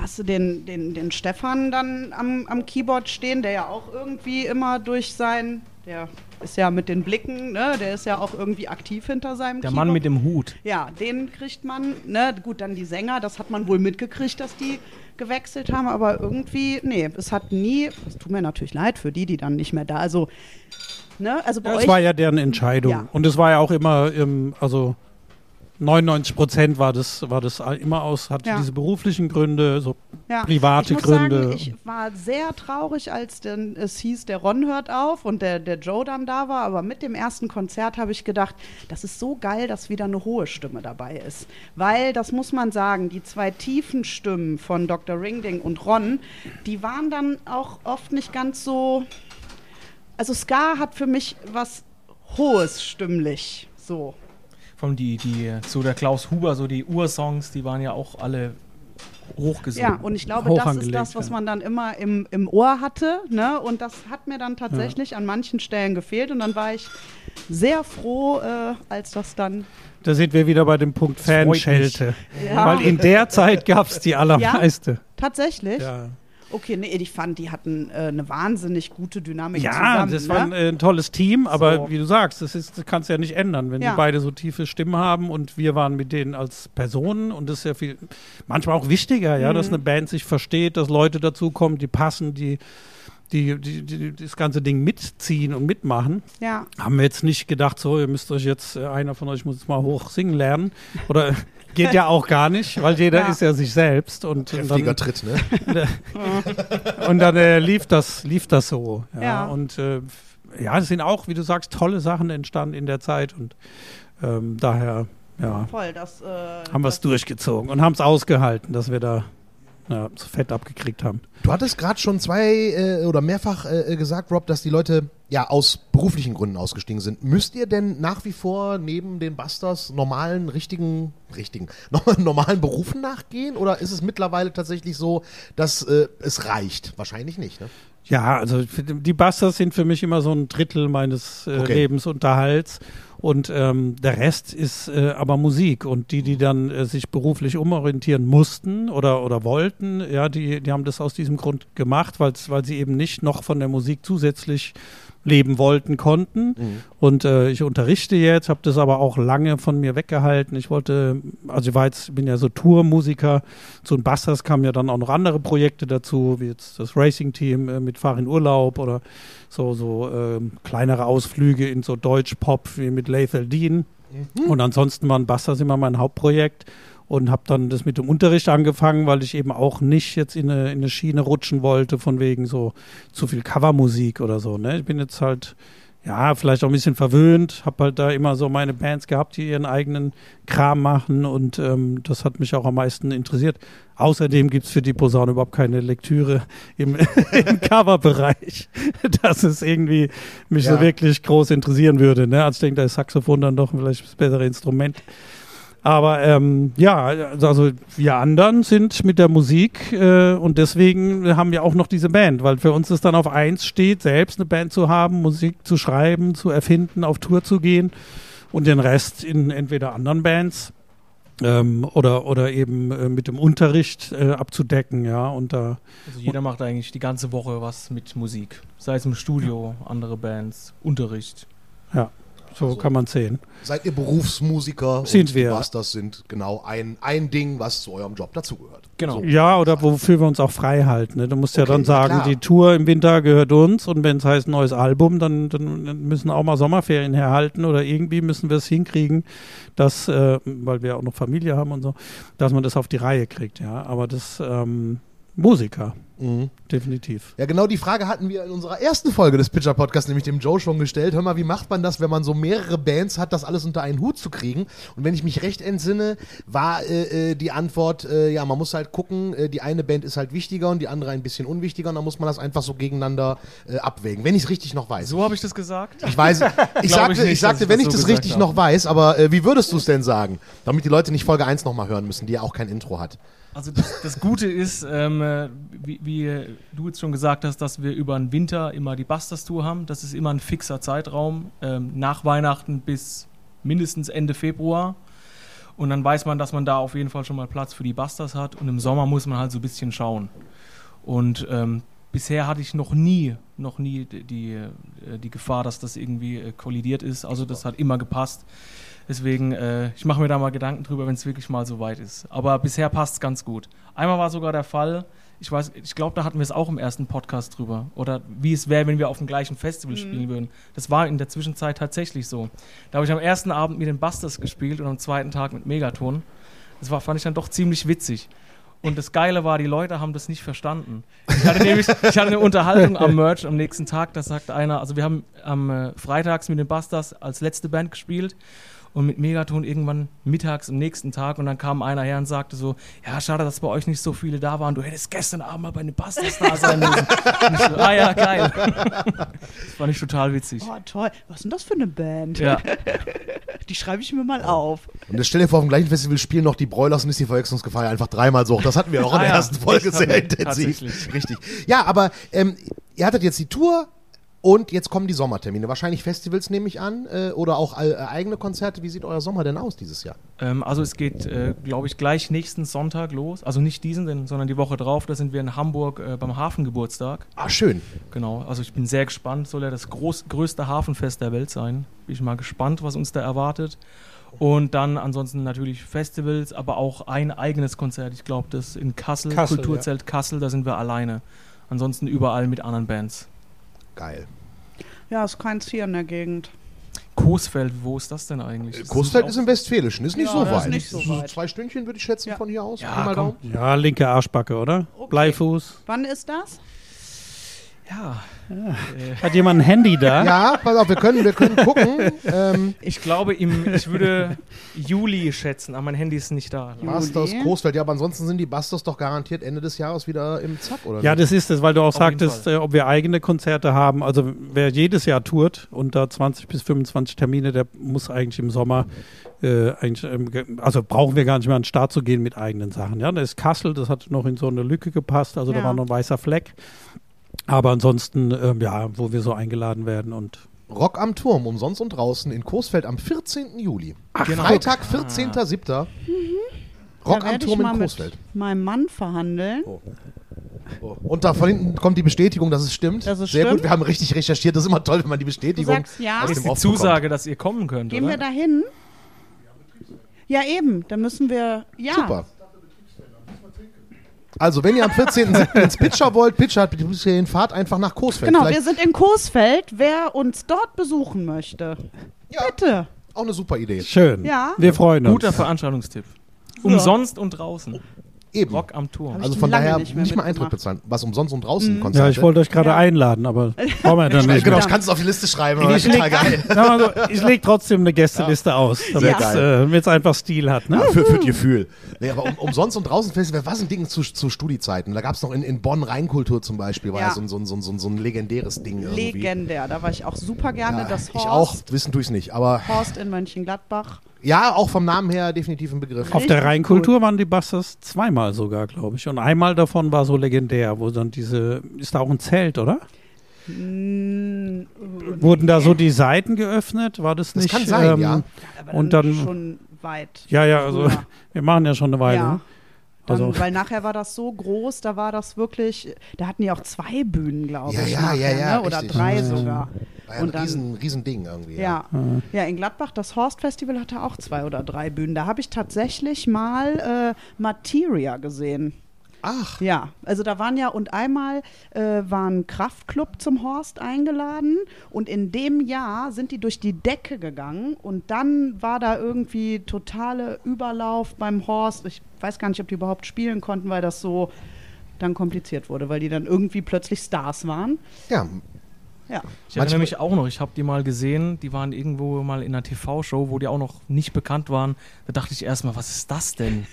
hast du den, den, den Stefan dann am, am Keyboard stehen, der ja auch irgendwie immer durch sein, der ist ja mit den Blicken, ne, der ist ja auch irgendwie aktiv hinter seinem Der Keyboard. Mann mit dem Hut. Ja, den kriegt man, ne, gut, dann die Sänger, das hat man wohl mitgekriegt, dass die gewechselt haben, aber irgendwie, nee, es hat nie, es tut mir natürlich leid für die, die dann nicht mehr da, also, ne, also bei Ja, euch. war ja deren Entscheidung. Ja. Und es war ja auch immer, ähm, also 99 Prozent war das, war das immer aus, hatte Ja. diese beruflichen Gründe, so Ja, private ich muss Gründe. Sagen, ich war sehr traurig, als denn es hieß, der Ron hört auf und der, der Joe dann da war. Aber mit dem ersten Konzert habe ich gedacht, das ist so geil, dass wieder eine hohe Stimme dabei ist. Weil, das muss man sagen, die zwei tiefen Stimmen von Dr. Ringding und Ron, die waren dann auch oft nicht ganz so. Also Ska hat für mich was Hohes stimmlich. So. Von die, die, so der Klaus Huber, so die Ursongs, die waren ja auch alle hochgesungen. Ja, und ich glaube, das ist das, was ja. man dann immer im, im Ohr hatte. Ne? Und das hat mir dann tatsächlich an manchen Stellen gefehlt. Und dann war ich sehr froh, äh, als das dann. Da sind wir wieder bei dem Punkt. Fanschelte. Ja, Weil in der Zeit gab es die allermeiste. tatsächlich. Ja, Okay, nee, ich fand, die hatten äh, eine wahnsinnig gute Dynamik ja zusammen. das ne? war ein, äh, ein tolles Team, aber So. wie du sagst, das, ist, das kannst du ja nicht ändern, wenn Ja. die beide so tiefe Stimmen haben und wir waren mit denen als Personen und das ist ja viel, manchmal auch wichtiger, ja, Mhm. dass eine Band sich versteht, dass Leute dazukommen, die passen, die, die, die, die das ganze Ding mitziehen und mitmachen. ja. Haben wir jetzt nicht gedacht, so, ihr müsst euch jetzt, äh, einer von euch muss jetzt mal hoch singen lernen. Oder geht ja auch gar nicht, weil jeder Ja. ist ja sich selbst. Und, und dann, Tritt, ne? und dann äh, lief, das, lief das so. Ja. Ja. Und äh, ja, es sind auch, wie du sagst, tolle Sachen entstanden in der Zeit. Und ähm, daher, ja, Voll, das. Äh, haben wir es durchgezogen und haben es ausgehalten, dass wir da ja, so fett abgekriegt haben. Du hattest gerade schon zwei äh, oder mehrfach äh, gesagt, Rob, dass die Leute ja aus beruflichen Gründen ausgestiegen sind. Müsst ihr denn nach wie vor neben den Busters normalen, richtigen, richtigen, normalen Berufen nachgehen? Oder ist es mittlerweile tatsächlich so, dass äh, es reicht? Wahrscheinlich nicht, ne? Ja, also die Busters sind für mich immer so ein Drittel meines äh, Okay. Lebensunterhalts und ähm, der Rest ist äh, aber Musik. Und die, die dann äh, sich beruflich umorientieren mussten oder, oder wollten, ja, die, die haben das aus diesem Grund gemacht, weil sie eben nicht noch von der Musik zusätzlich leben wollten, konnten. Und äh, ich unterrichte jetzt, habe das aber auch lange von mir weggehalten. Ich wollte, also ich war jetzt, bin ja so Tourmusiker. Zu den Busters kamen ja dann auch noch andere Projekte dazu, wie jetzt das Racing-Team äh, mit Fahr in Urlaub oder so, so ähm, kleinere Ausflüge in so Deutsch-Pop wie mit Lathal Dean. Und ansonsten waren Busters immer mein Hauptprojekt und habe dann das mit dem Unterricht angefangen, weil ich eben auch nicht jetzt in eine, in eine Schiene rutschen wollte, von wegen so zu viel Covermusik oder so. Ne? Ich bin jetzt halt, ja, vielleicht auch ein bisschen verwöhnt, habe halt da immer so meine Bands gehabt, die ihren eigenen Kram machen und ähm, das hat mich auch am meisten interessiert. Außerdem gibt es für die Posaune überhaupt keine Lektüre im, im Coverbereich, dass es irgendwie mich Ja. so wirklich groß interessieren würde. Ne? Also ich denke, da ist Saxophon dann doch vielleicht das bessere Instrument. Aber ähm, ja, also wir anderen sind mit der Musik äh, und deswegen haben wir auch noch diese Band, weil für uns es dann auf eins steht, selbst eine Band zu haben, Musik zu schreiben, zu erfinden, auf Tour zu gehen und den Rest in entweder anderen Bands ähm, oder, oder eben äh, mit dem Unterricht äh, abzudecken, ja. Und da Also jeder macht eigentlich die ganze Woche was mit Musik. Sei es im Studio, andere Bands, Unterricht. So Also- kann man sehen. Seid ihr Berufsmusiker Sind und wir. die Busters sind genau ein, ein Ding, was zu eurem Job dazugehört. Genau. So. Ja, oder wofür wir uns auch frei halten. Ne? Du musst ja Okay, dann ja, sagen, klar. die Tour im Winter gehört uns und wenn es heißt neues Album, dann, dann müssen auch mal Sommerferien herhalten oder irgendwie müssen wir es hinkriegen, dass, äh, weil wir auch noch Familie haben und so, dass man das auf die Reihe kriegt, ja. Aber das ähm, Musiker, Mhm. definitiv. Ja, genau die Frage hatten wir in unserer ersten Folge des Pitcher Podcasts, nämlich dem Joe schon gestellt. Hör mal, wie macht man das, wenn man so mehrere Bands hat, das alles unter einen Hut zu kriegen? Und wenn ich mich recht entsinne, war äh, äh, die Antwort, äh, ja, man muss halt gucken, äh, die eine Band ist halt wichtiger und die andere ein bisschen unwichtiger und dann muss man das einfach so gegeneinander äh, abwägen, wenn ich es richtig noch weiß. So habe ich das gesagt. Ich weiß, ich sagte, ich ich, nicht, sagte, dass ich wenn das ich so das richtig habe. noch weiß, aber äh, wie würdest du es denn sagen? Damit die Leute nicht Folge 1 nochmal hören müssen, die ja auch kein Intro hat. Also das, das Gute ist, ähm, äh, wie, wie du jetzt schon gesagt hast, dass wir über den Winter immer die Busters Tour haben. Das ist immer ein fixer Zeitraum, ähm, nach Weihnachten bis mindestens Ende Februar. Und dann weiß man, dass man da auf jeden Fall schon mal Platz für die Busters hat. Und im Sommer muss man halt so ein bisschen schauen. Und ähm, bisher hatte ich noch nie, noch nie die, äh, die Gefahr, dass das irgendwie äh, kollidiert ist. Also das hat immer gepasst. Deswegen, äh, ich mache mir da mal Gedanken drüber, wenn es wirklich mal so weit ist. Aber bisher passt es ganz gut. Einmal war sogar der Fall, ich weiß, ich glaube, da hatten wir es auch im ersten Podcast drüber. Oder wie es wäre, wenn wir auf dem gleichen Festival spielen würden. Das war in der Zwischenzeit tatsächlich so. Da habe ich am ersten Abend mit den Busters gespielt und am zweiten Tag mit Megaton. Das war, fand ich dann doch ziemlich witzig. Und das Geile war, die Leute haben das nicht verstanden. Ich hatte nämlich ich hatte eine Unterhaltung am Merch am nächsten Tag, da sagte einer, also wir haben am äh, Freitags mit den Busters als letzte Band gespielt und mit Megaton irgendwann mittags am nächsten Tag und dann kam einer her und sagte so, ja, schade, dass bei euch nicht so viele da waren, du hättest gestern Abend mal bei den Busters da sein müssen. so, ah ja, geil. das fand ich total witzig. Oh, toll. Was ist denn das für eine Band? Ja, Die schreibe ich mir mal auf. Und jetzt stell dir vor, auf dem gleichen Festival spielen noch die Broilers und ist die Verwechslungsgefahr ja einfach dreimal so hoch. Das hatten wir auch in Ah der ja, ersten Folge sehr intensiv. tatsächlich. Richtig. Ja, aber ähm, ihr hattet jetzt die Tour und jetzt kommen die Sommertermine. Wahrscheinlich Festivals nehme ich an äh, oder auch äh, eigene Konzerte. Wie sieht euer Sommer denn aus dieses Jahr? Ähm, also es geht, äh, glaube ich, gleich nächsten Sonntag los. Also nicht diesen, sondern die Woche drauf. Da sind wir in Hamburg äh, beim Hafengeburtstag. Ah, schön. Genau, also ich bin sehr gespannt. Soll ja das groß, größte Hafenfest der Welt sein. Bin ich mal gespannt, was uns da erwartet. Und dann ansonsten natürlich Festivals, aber auch ein eigenes Konzert. Ich glaube, das in Kassel, Kassel, Kulturzelt Kassel, da sind wir alleine. Ansonsten überall mit anderen Bands. Geil. Ja, ist keins hier in der Gegend. Coesfeld, wo ist das denn eigentlich? Ist das Coesfeld ist im Westfälischen, ist nicht Ja, so das ist weit. nicht so weit. Zwei Stündchen würde ich schätzen Ja. von hier aus. Ja. Ja, linke Arschbacke, oder? Okay. Bleifuß. Wann ist das? Ja, Hat jemand ein Handy da? Ja, pass auf, wir können, wir können gucken. ähm, ich glaube, im, ich würde Juli schätzen, aber mein Handy ist nicht da. Masters. Coesfeld, ja, aber ansonsten sind die Busters doch garantiert Ende des Jahres wieder im Zack, oder Ja, nicht? das ist es, weil du auch Auf sagtest, äh, ob wir eigene Konzerte haben. Also wer jedes Jahr tourt und da 20 bis 25 Termine, der muss eigentlich im Sommer, äh, eigentlich, ähm, also brauchen wir gar nicht mehr an den Start zu gehen mit eigenen Sachen. Ja, da ist Kassel, das hat noch in so eine Lücke gepasst, also da Ja. war noch ein weißer Fleck. Aber ansonsten, ähm, ja, wo wir so eingeladen werden und Rock am Turm, umsonst und draußen in Coesfeld am 14. Juli. genau. Freitag, 14.07. Rock da am werde ich Turm in Coesfeld. meinem Mann verhandeln. Oh. Und da von hinten kommt die Bestätigung, dass es stimmt. Dass es Sehr stimmt. gut, wir haben richtig recherchiert. Das ist immer toll, wenn man die Du Bestätigung sagst ja. aus Das dem ist die Off bekommt. Zusage, dass ihr kommen könnt, Gehen oder? wir dahin? Ja, eben. Dann müssen wir. Ja. Super. Also, wenn ihr am 14.07. ins Pitcher wollt, Pitcher hat Betriebsferien, fahrt einfach nach Coesfeld. Genau, wir Vielleicht sind in Coesfeld. Wer uns dort besuchen möchte, Ja. bitte. auch eine super Idee. schön. Ja. Wir freuen uns. Guter Veranstaltungstipp. Umsonst und draußen. Eben. Rock am Turm. Ich Also von daher nicht nicht, mehr mal Eintritt bezahlen. Was umsonst und draußen Mhm. Konzerte. Ja, ich wollte euch gerade Ja. einladen, aber brauchen wir dann nicht. Genau, ich kann es auf die Liste schreiben. aber Ich total leg, geil. Sag mal so, ich leg trotzdem eine Gästeliste aus, damit es einfach Stil hat. Ne? Ja, für, für Gefühl. Nee, aber um, umsonst und draußen Festival, was ein Ding zu, zu Studiezeiten. Da gab es noch in, in Bonn Rheinkultur zum Beispiel, war ja, Ja. so, ein- so, ein- so, ein- so, ein- so ein legendäres Ding irgendwie. Legendär. Da war ich auch super gerne. Ja, das ich Horst, auch, wissen tue ich nicht. Aber Horst in Mönchengladbach. Ja, auch vom Namen her definitiv ein Begriff. Auf der Rheinkultur waren die Busters zweimal sogar, glaube ich. Und einmal davon war so legendär, wo dann diese, ist da auch ein Zelt, oder? Mm, Wurden da so die Seiten geöffnet? War das Das nicht? kann sein, ähm, ja. aber Und dann- schon weit. Ja, ja, also früher. wir machen ja schon eine Weile. Ja. Dann, Also- weil nachher war das so groß, da war das wirklich, da hatten die auch zwei Bühnen, glaube Ja, ich. ja, nachher, ja, ja, Ne? Oder richtig. drei Ja. sogar. War ja ein Und dann- riesen, riesen Ding irgendwie. Ja. ja, in Gladbach, das Horst-Festival hatte auch zwei oder drei Bühnen. Da habe ich tatsächlich mal äh, Materia gesehen. Ach, Ja, also da waren ja und einmal äh, war ein Kraftclub zum Horst eingeladen und in dem Jahr sind die durch die Decke gegangen und dann war da irgendwie totale Überlauf beim Horst. Ich weiß gar nicht, ob die überhaupt spielen konnten, weil das so dann kompliziert wurde, weil die dann irgendwie plötzlich Stars waren. ja. Ja, Ich erinnere mich auch noch, ich habe die mal gesehen, die waren irgendwo mal in einer TV-Show, wo die auch noch nicht bekannt waren. Da dachte ich erstmal, was ist das denn?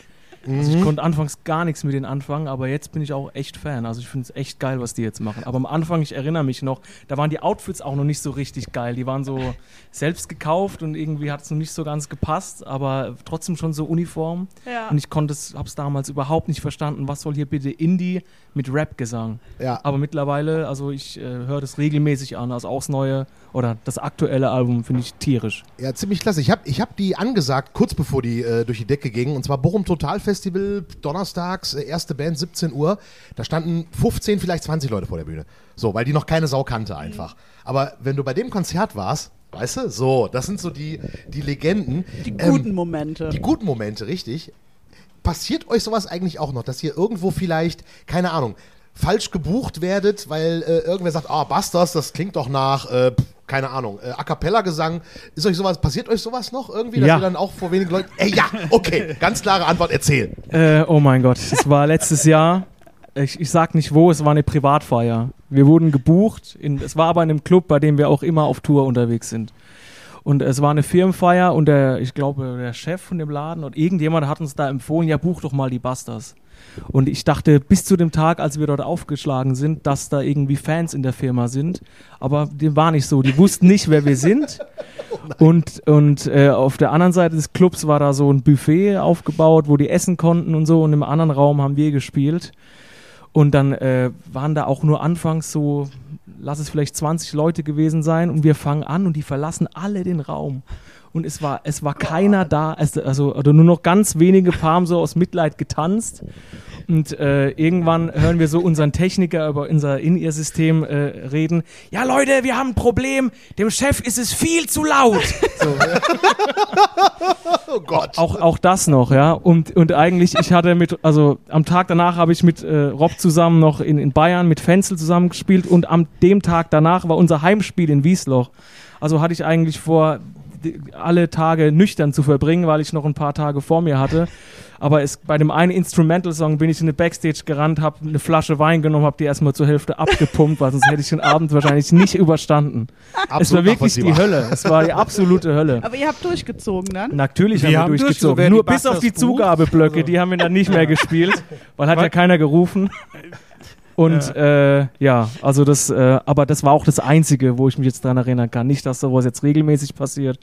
Also Mhm. ich konnte anfangs gar nichts mit denen anfangen, aber jetzt bin ich auch echt Fan. Also ich finde es echt geil, was die jetzt machen. Aber am Anfang, ich erinnere mich noch, da waren die Outfits auch noch nicht so richtig geil. Die waren so selbst gekauft und irgendwie hat es noch nicht so ganz gepasst, aber trotzdem schon so uniform. ja. Und ich konnte es, habe es damals überhaupt nicht verstanden, was soll hier bitte Indie mit Rap-Gesang. ja. Aber mittlerweile, also ich äh, höre das regelmäßig an, also auch das neue oder das aktuelle Album finde ich tierisch. Ja, ziemlich klasse. Ich habe ich hab die angesagt, kurz bevor die äh, durch die Decke gingen. Und zwar Bochum Total Festival, donnerstags, äh, erste Band, 17 Uhr. Da standen 15, vielleicht 20 Leute vor der Bühne. So, weil die noch keine Sau kannte einfach. Aber wenn du bei dem Konzert warst, weißt du, so, das sind so die, die Legenden. die Ähm, guten Momente. Die guten Momente, richtig. Passiert euch sowas eigentlich auch noch, dass ihr irgendwo vielleicht, keine Ahnung, falsch gebucht werdet, weil äh, irgendwer sagt, ah, Busters, das klingt doch nach, äh, keine Ahnung, äh, A Cappella-Gesang. Ist euch sowas, passiert euch sowas noch irgendwie, dass Ja. ihr dann auch vor wenigen Leuten, ey, ja, okay, ganz klare Antwort, erzähl. Äh, oh mein Gott, es war letztes Jahr, ich, ich sag nicht wo, es war eine Privatfeier. Wir wurden gebucht, in, es war aber in einem Club, bei dem wir auch immer auf Tour unterwegs sind. Und es war eine Firmenfeier und der, ich glaube, der Chef von dem Laden und irgendjemand hat uns da empfohlen, ja, buch doch mal die Busters. Und ich dachte bis zu dem Tag, als wir dort aufgeschlagen sind, dass da irgendwie Fans in der Firma sind. Aber dem war nicht so. Die wussten nicht, wer wir sind. Und, und äh, auf der anderen Seite des Clubs war da so ein Buffet aufgebaut, wo die essen konnten und so. Und im anderen Raum haben wir gespielt. Und dann äh, waren da auch nur anfangs so, lass es vielleicht 20 Leute gewesen sein. Und wir fangen an und die verlassen alle den Raum. Und es war, es war keiner da, also oder nur noch ganz wenige Paar haben so aus Mitleid getanzt. Und äh, irgendwann hören wir so unseren Techniker über unser In-Ear-System äh, reden. Ja, Leute, wir haben ein Problem. Dem Chef ist es viel zu laut. So, Oh Gott. auch, auch das noch, ja. Und, und eigentlich, ich hatte mit, also am Tag danach habe ich mit äh, Rob zusammen noch in, in Bayern mit Fenzel zusammengespielt und am dem Tag danach war unser Heimspiel in Wiesloch. Also hatte ich eigentlich vor, alle Tage nüchtern zu verbringen, weil ich noch ein paar Tage vor mir hatte. Aber es, bei dem einen Instrumental-Song bin ich in eine Backstage gerannt, habe eine Flasche Wein genommen, habe die erstmal zur Hälfte abgepumpt, weil sonst hätte ich den Abend wahrscheinlich nicht überstanden. es war Absolut wirklich die. Hölle. Es war die absolute Hölle. Aber ihr habt durchgezogen dann? Natürlich Wir haben wir durchgezogen. Nur bis auf die Zugabeblöcke, also- die haben wir dann nicht mehr gespielt, weil hat ja keiner gerufen. Und ja, äh, ja also das, äh, aber das war auch das Einzige, wo ich mich jetzt dran erinnern kann. Nicht, dass sowas jetzt regelmäßig passiert,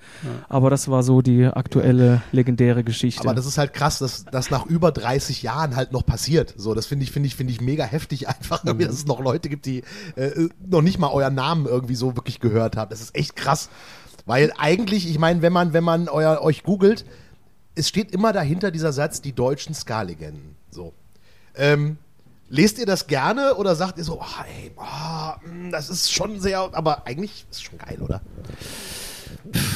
aber das war so die aktuelle legendäre Geschichte. Aber das ist halt krass, dass das nach über 30 Jahren halt noch passiert. So, das finde ich, finde ich, finde ich mega heftig einfach, irgendwie, dass es noch Leute gibt, die äh, noch nicht mal euren Namen irgendwie so wirklich gehört haben. Das ist echt krass. Weil eigentlich, ich meine, wenn man, wenn man euer, euch googelt, es steht immer dahinter dieser Satz, die deutschen Ska-Legenden. So. Ähm, lest ihr das gerne oder sagt ihr so, oh, ey, oh, das ist schon sehr, aber eigentlich ist es schon geil, oder?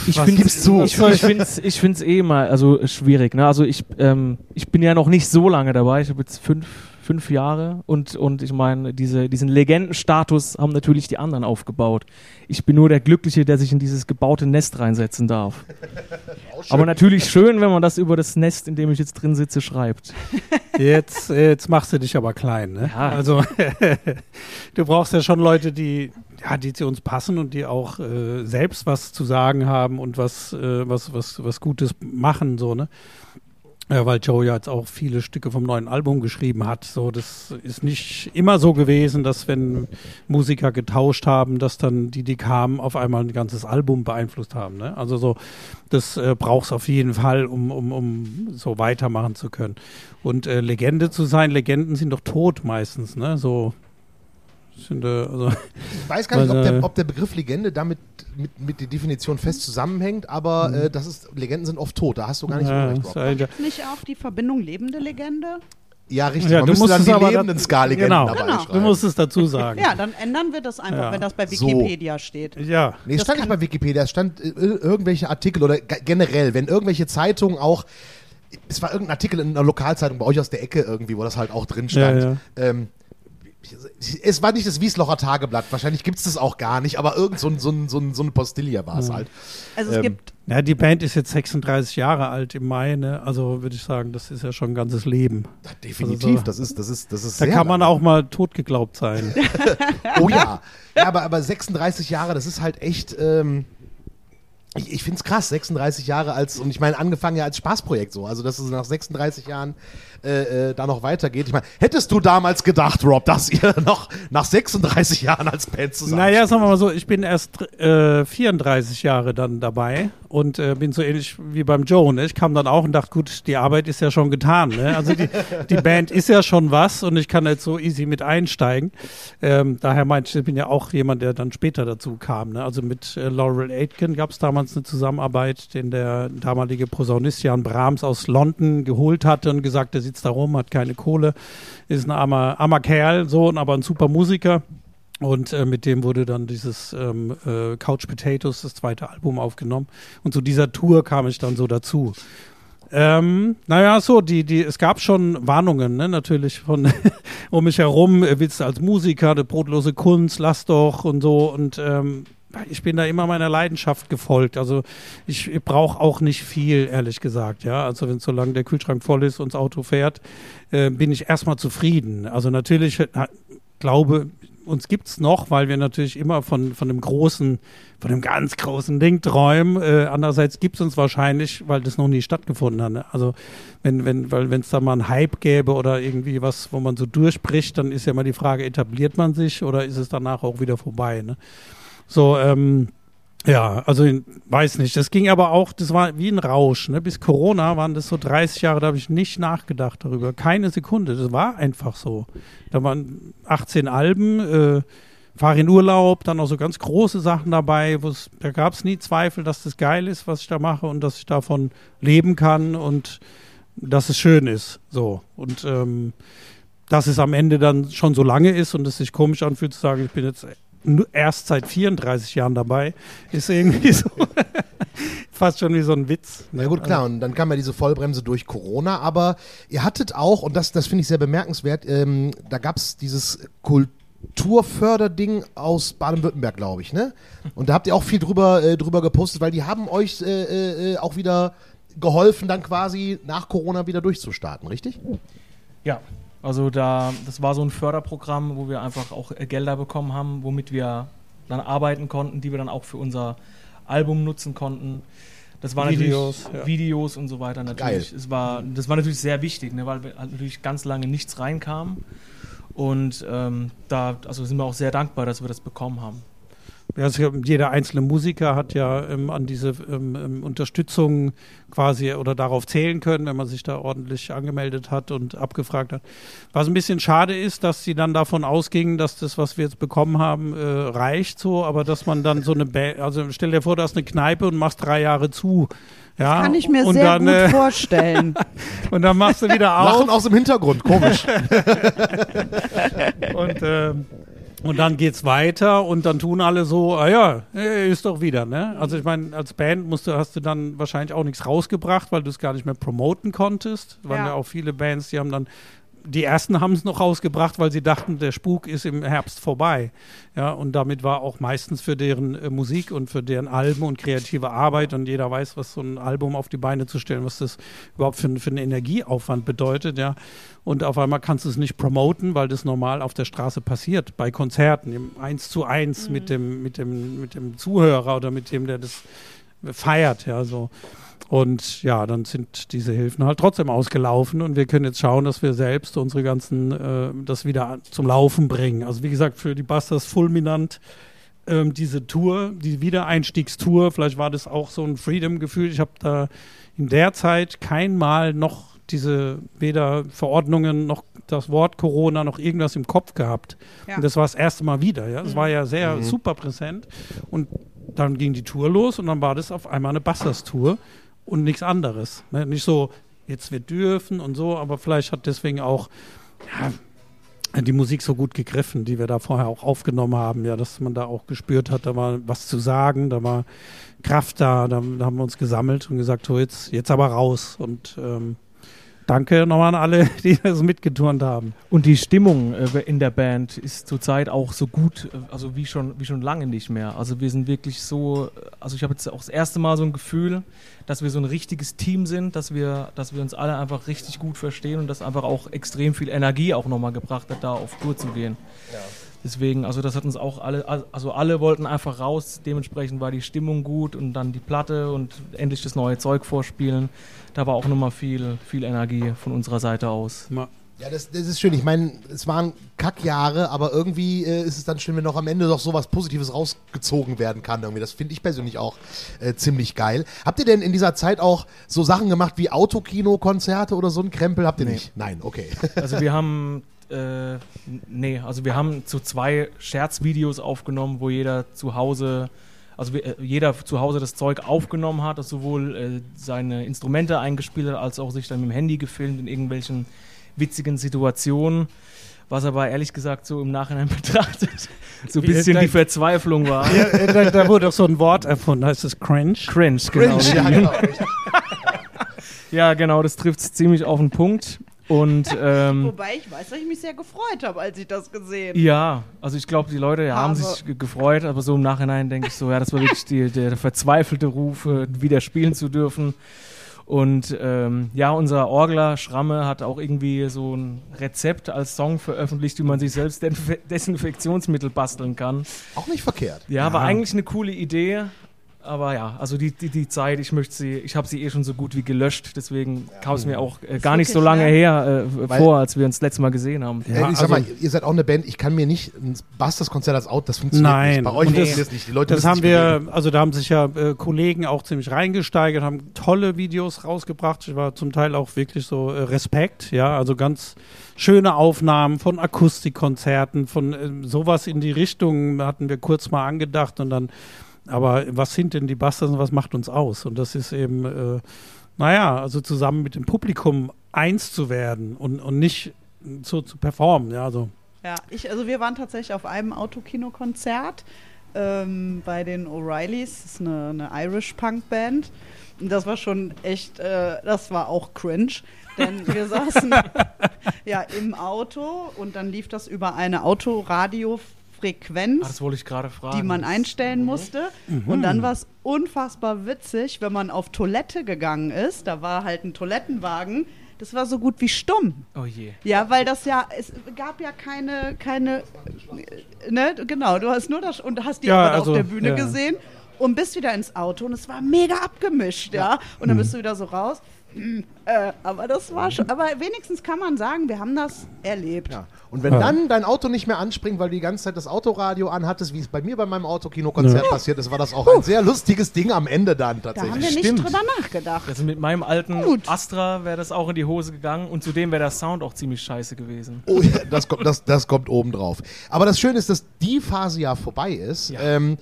ich finde gibst du? Ich, ich finde es ich find's eh mal also schwierig. Ne? Also ich, ähm, ich bin ja noch nicht so lange dabei. Ich habe jetzt fünf, fünf Jahre und, und ich meine, diese, diesen Legendenstatus haben natürlich die anderen aufgebaut. Ich bin nur der Glückliche, der sich in dieses gebaute Nest reinsetzen darf. Aber natürlich schön, wenn man das über das Nest, in dem ich jetzt drin sitze, schreibt. Jetzt, jetzt machst du dich aber klein, ne? Ja. Also du brauchst ja schon Leute, die, ja, die zu uns passen und die auch äh, selbst was zu sagen haben und was, äh, was, was, was Gutes machen, so, ne? Ja, weil Joe ja jetzt auch viele Stücke vom neuen Album geschrieben hat. So, das ist nicht immer so gewesen, dass wenn Musiker getauscht haben, dass dann die, die kamen, auf einmal ein ganzes Album beeinflusst haben. Ne? Also so, das äh, brauchst auf jeden Fall, um, um, um so weitermachen zu können. Und äh, Legende zu sein, Legenden sind doch tot meistens, ne? So sind, äh, also Ich weiß gar nicht, ob der, ob der Begriff Legende damit mit, mit der Definition fest zusammenhängt, aber äh, das ist, Legenden sind oft tot, da hast du gar nicht so ja, recht. ist Rob. ein- Nicht auch die Verbindung lebende Legende? Ja, richtig. Ja, Man du müsste musst dann die aber lebenden Ska-Legenden genau. dabei Genau. schreiben. du musst es dazu sagen. Ja, dann ändern wir das einfach, Ja. wenn das bei So. Wikipedia steht. ja. Nee, es Das stand nicht bei Wikipedia, es stand äh, irgendwelche Artikel oder ge- generell, wenn irgendwelche Zeitungen auch, es war irgendein Artikel in einer Lokalzeitung bei euch aus der Ecke irgendwie, wo das halt auch drin stand. Ja, Ähm, es war nicht das Wieslocher Tageblatt, wahrscheinlich gibt es das auch gar nicht, aber irgend so, ein- so, ein- so, ein- so eine Postilla war es halt. Also es Ähm, gibt Ja, die Band ist jetzt 36 Jahre alt im Mai, ne? Also würde ich sagen, das ist ja schon ein ganzes Leben. Definitiv, Also so- das ist, das ist, das ist Da sehr kann man lang. auch mal tot geglaubt sein. Oh ja. Ja, aber, aber 36 Jahre, das ist halt echt. Ähm, ich ich finde es krass, 36 Jahre als, und ich meine, angefangen ja als Spaßprojekt so, also dass es nach 36 Jahren äh, äh, da noch weitergeht. Ich meine, hättest du damals gedacht, Rob, dass ihr noch nach 36 Jahren als Band zusammen naja, sagen wir mal so, ich bin erst äh, 34 Jahre dann dabei und äh, bin so ähnlich wie beim Joe. Ne? Ich kam dann auch und dachte, gut, die Arbeit ist ja schon getan. Ne? Also die, die Band ist ja schon was und ich kann jetzt so easy mit einsteigen. Ähm, daher meinte ich, ich bin ja auch jemand, der dann später dazu kam. Ne? Also mit äh, Laurel Aitken gab es damals eine Zusammenarbeit, den der damalige Posaunist Jan Brahms aus London geholt hatte und gesagt, der sitzt da rum, hat keine Kohle, ist ein armer, armer Kerl, so, aber ein super Musiker. Und äh, mit dem wurde dann dieses ähm, äh, Couch Potatoes, das zweite Album, aufgenommen. Und zu dieser Tour kam ich dann so dazu. Ähm, naja, so, die, die, es gab schon Warnungen, ne, natürlich von um mich herum, äh, willst du als Musiker, eine brotlose Kunst, lass doch und so. Und ähm, ich bin da immer meiner Leidenschaft gefolgt. Also ich, ich brauche auch nicht viel, ehrlich gesagt. Ja, also wenn solange der Kühlschrank voll ist und das Auto fährt, äh, bin ich erstmal zufrieden. Also natürlich äh, glaube, uns gibt es noch, weil wir natürlich immer von, von dem großen, von dem ganz großen Ding träumen. Äh, andererseits gibt es uns wahrscheinlich, weil das noch nie stattgefunden hat. Ne? Also wenn, wenn, wenn es da mal einen Hype gäbe oder irgendwie was, wo man so durchbricht, dann ist ja immer die Frage, etabliert man sich oder ist es danach auch wieder vorbei? Ne? So, ähm, ja, also weiß nicht. Das ging aber auch, das war wie ein Rausch. Ne? Bis Corona waren das so 30 Jahre, da habe ich nicht nachgedacht darüber. Keine Sekunde. Das war einfach so. Da waren 18 Alben, äh, fahre in Urlaub, dann auch so ganz große Sachen dabei, da gab es nie Zweifel, dass das geil ist, was ich da mache und dass ich davon leben kann und dass es schön ist. So. Und ähm, dass es am Ende dann schon so lange ist und es sich komisch anfühlt zu sagen, ich bin jetzt erst seit 34 Jahren dabei, ist irgendwie so fast schon wie so ein Witz. Na gut, klar, und dann kam ja diese Vollbremse durch Corona, aber ihr hattet auch, und das, das finde ich sehr bemerkenswert, ähm, da gab es dieses Kulturförderding aus Baden-Württemberg, glaube ich, ne? Und da habt ihr auch viel drüber, äh, drüber gepostet, weil die haben euch äh, äh, auch wieder geholfen, dann quasi nach Corona wieder durchzustarten, richtig? Ja, also da, das war so ein Förderprogramm, wo wir einfach auch äh, Gelder bekommen haben, womit wir dann arbeiten konnten, die wir dann auch für unser Album nutzen konnten. Das waren Videos, natürlich ja. Videos und so weiter natürlich. Geil. Es war, das war natürlich sehr wichtig, ne, weil halt natürlich ganz lange nichts reinkam. Und ähm, da also sind wir auch sehr dankbar, dass wir das bekommen haben. Also jeder einzelne Musiker hat ja ähm, an diese ähm, ähm, Unterstützung quasi oder darauf zählen können, wenn man sich da ordentlich angemeldet hat und abgefragt hat. Was ein bisschen schade ist, dass sie dann davon ausgingen, dass das, was wir jetzt bekommen haben, äh, reicht so, aber dass man dann so eine, ba also stell dir vor, du hast eine Kneipe und machst drei Jahre zu. Ja, das kann ich mir sehr dann, gut äh, vorstellen. und dann machst du wieder auf. Lachen aus dem Hintergrund, komisch. und äh, und dann geht's weiter und dann tun alle so, ah ja, ist doch wieder, ne? Also ich meine, als Band musst du, hast du dann wahrscheinlich auch nichts rausgebracht, weil du es gar nicht mehr promoten konntest. Ja. Waren ja auch viele Bands, die haben dann die ersten haben es noch rausgebracht, weil sie dachten, der Spuk ist im Herbst vorbei. Ja, und damit war auch meistens für deren äh, Musik und für deren Alben und kreative Arbeit und jeder weiß, was so ein Album auf die Beine zu stellen, was das überhaupt für, für einen Energieaufwand bedeutet, ja. Und auf einmal kannst du es nicht promoten, weil das normal auf der Straße passiert, bei Konzerten, im Eins zu eins mhm. mit dem, mit dem, mit dem Zuhörer oder mit dem, der das feiert, ja, so. Und ja, dann sind diese Hilfen halt trotzdem ausgelaufen und wir können jetzt schauen, dass wir selbst unsere ganzen, äh, das wieder zum Laufen bringen. Also wie gesagt, für die Busters fulminant ähm, diese Tour, die Wiedereinstiegstour, vielleicht war das auch so ein Freedom-Gefühl. Ich habe da in der Zeit kein Mal noch diese weder Verordnungen noch das Wort Corona noch irgendwas im Kopf gehabt. Ja. Und das war das erste Mal wieder. Ja, es mhm. war ja sehr mhm. super präsent und dann ging die Tour los und dann war das auf einmal eine Busters-Tour und nichts anderes. Ne? Nicht so, jetzt wir dürfen und so, aber vielleicht hat deswegen auch ja, die Musik so gut gegriffen, die wir da vorher auch aufgenommen haben, ja, dass man da auch gespürt hat, da war was zu sagen, da war Kraft da, da, da haben wir uns gesammelt und gesagt, so jetzt, jetzt aber raus und ähm, Danke nochmal an alle, die das mitgeturnt haben. Und die Stimmung äh, in der Band ist zurzeit auch so gut, äh, also wie schon, wie schon lange nicht mehr. Also wir sind wirklich so, äh, also ich habe jetzt auch das erste Mal so ein Gefühl, dass wir so ein richtiges Team sind, dass wir, dass wir uns alle einfach richtig gut verstehen und das einfach auch extrem viel Energie auch nochmal gebracht hat, da auf Tour zu gehen. Ja. Deswegen, also das hat uns auch alle, also alle wollten einfach raus, dementsprechend war die Stimmung gut und dann die Platte und endlich das neue Zeug vorspielen. Da war auch nochmal viel, viel Energie von unserer Seite aus. Ja, das, das ist schön. Ich meine, es waren Kackjahre, aber irgendwie äh, ist es dann schön, wenn noch am Ende noch so was Positives rausgezogen werden kann. Irgendwie. Das finde ich persönlich auch äh, ziemlich geil. Habt ihr denn in dieser Zeit auch so Sachen gemacht wie Autokino-Konzerte oder so ein Krempel? Habt ihr nee. nicht? Nein, okay. Also wir haben äh, nee, also wir haben zu zwei Scherzvideos aufgenommen, wo jeder zu Hause, also äh, jeder zu Hause das Zeug aufgenommen hat, das sowohl äh, seine Instrumente eingespielt hat, als auch sich dann mit dem Handy gefilmt in irgendwelchen witzigen Situationen. Was aber ehrlich gesagt so im Nachhinein betrachtet so ein bisschen die Verzweiflung war. Ja, äh, da, da, wurde auch so ein Wort erfunden, heißt es Cringe? Cringe, genau. Cringe, ja, genau. ja, genau, das trifft es ziemlich auf den Punkt. Und, ähm, Wobei ich weiß, dass ich mich sehr gefreut habe, als ich das gesehen habe. Ja, also ich glaube, die Leute ja, haben sich gefreut, aber so im Nachhinein denke ich so, ja, das war wirklich die, der verzweifelte Ruf, äh, wieder spielen zu dürfen. Und ähm, ja, unser Orgler Schramme hat auch irgendwie so ein Rezept als Song veröffentlicht, wie man sich selbst Desinf Desinfektionsmittel basteln kann. Auch nicht verkehrt. Ja, war eigentlich eine coole Idee. Aber ja, also die, die, die Zeit, ich möchte sie, ich habe sie eh schon so gut wie gelöscht, deswegen kam es mir auch äh, gar nicht so lange her äh, Weil- vor, als wir uns das letzte Mal gesehen haben. Äh, ich sag also- mal, ihr seid auch eine Band, ich kann mir nicht ein Busters-Konzert als Out, das funktioniert Nein. nicht. Bei euch das- funktioniert es nicht. Die Leute Das haben wir, bewegen. also da haben sich ja äh, Kollegen auch ziemlich reingesteigert, haben tolle Videos rausgebracht. Ich war zum Teil auch wirklich so äh, Respekt, ja, also ganz schöne Aufnahmen von Akustikkonzerten, von ähm, sowas in die Richtung hatten wir kurz mal angedacht und dann, aber was sind denn die Bastards und was macht uns aus? Und das ist eben, äh, naja, also zusammen mit dem Publikum eins zu werden und, und nicht so zu performen, ja, also. Ja, ich, also wir waren tatsächlich auf einem Autokino-Konzert ähm, bei den O'Reillys. Das ist eine, eine Irish-Punk-Band. Und das war schon echt, äh, das war auch cringe. Denn wir saßen ja im Auto und dann lief das über eine Autoradiofrequenz Ah, das wollte ich gerade fragen. die man einstellen musste. Und Mhm. dann war es unfassbar witzig, wenn man auf Toilette gegangen ist. Da war halt ein Toilettenwagen. Das war so gut wie stumm. Oh je. Ja, weil das ja, es gab ja keine, keine, ne, genau, du hast nur das und hast die Ja, also, auf der Bühne ja. gesehen und bist wieder ins Auto und es war mega abgemischt, ja. Und Mhm. dann bist du wieder so raus. Hm, äh, aber das war schon, aber wenigstens kann man sagen, wir haben das erlebt. Ja. Und wenn Ja. dann dein Auto nicht mehr anspringt, weil du die ganze Zeit das Autoradio anhattest, wie es bei mir bei meinem Autokino-Konzert passiert ist, war das auch ein sehr lustiges Ding am Ende dann Da tatsächlich. haben wir nicht Stimmt. drüber nachgedacht. Also mit meinem alten Gut. Astra wäre das auch in die Hose gegangen und zudem wäre der Sound auch ziemlich scheiße gewesen. Oh ja, das kommt, das, das kommt oben drauf. Aber das Schöne ist, dass die Phase ja vorbei ist. Ja. Ähm,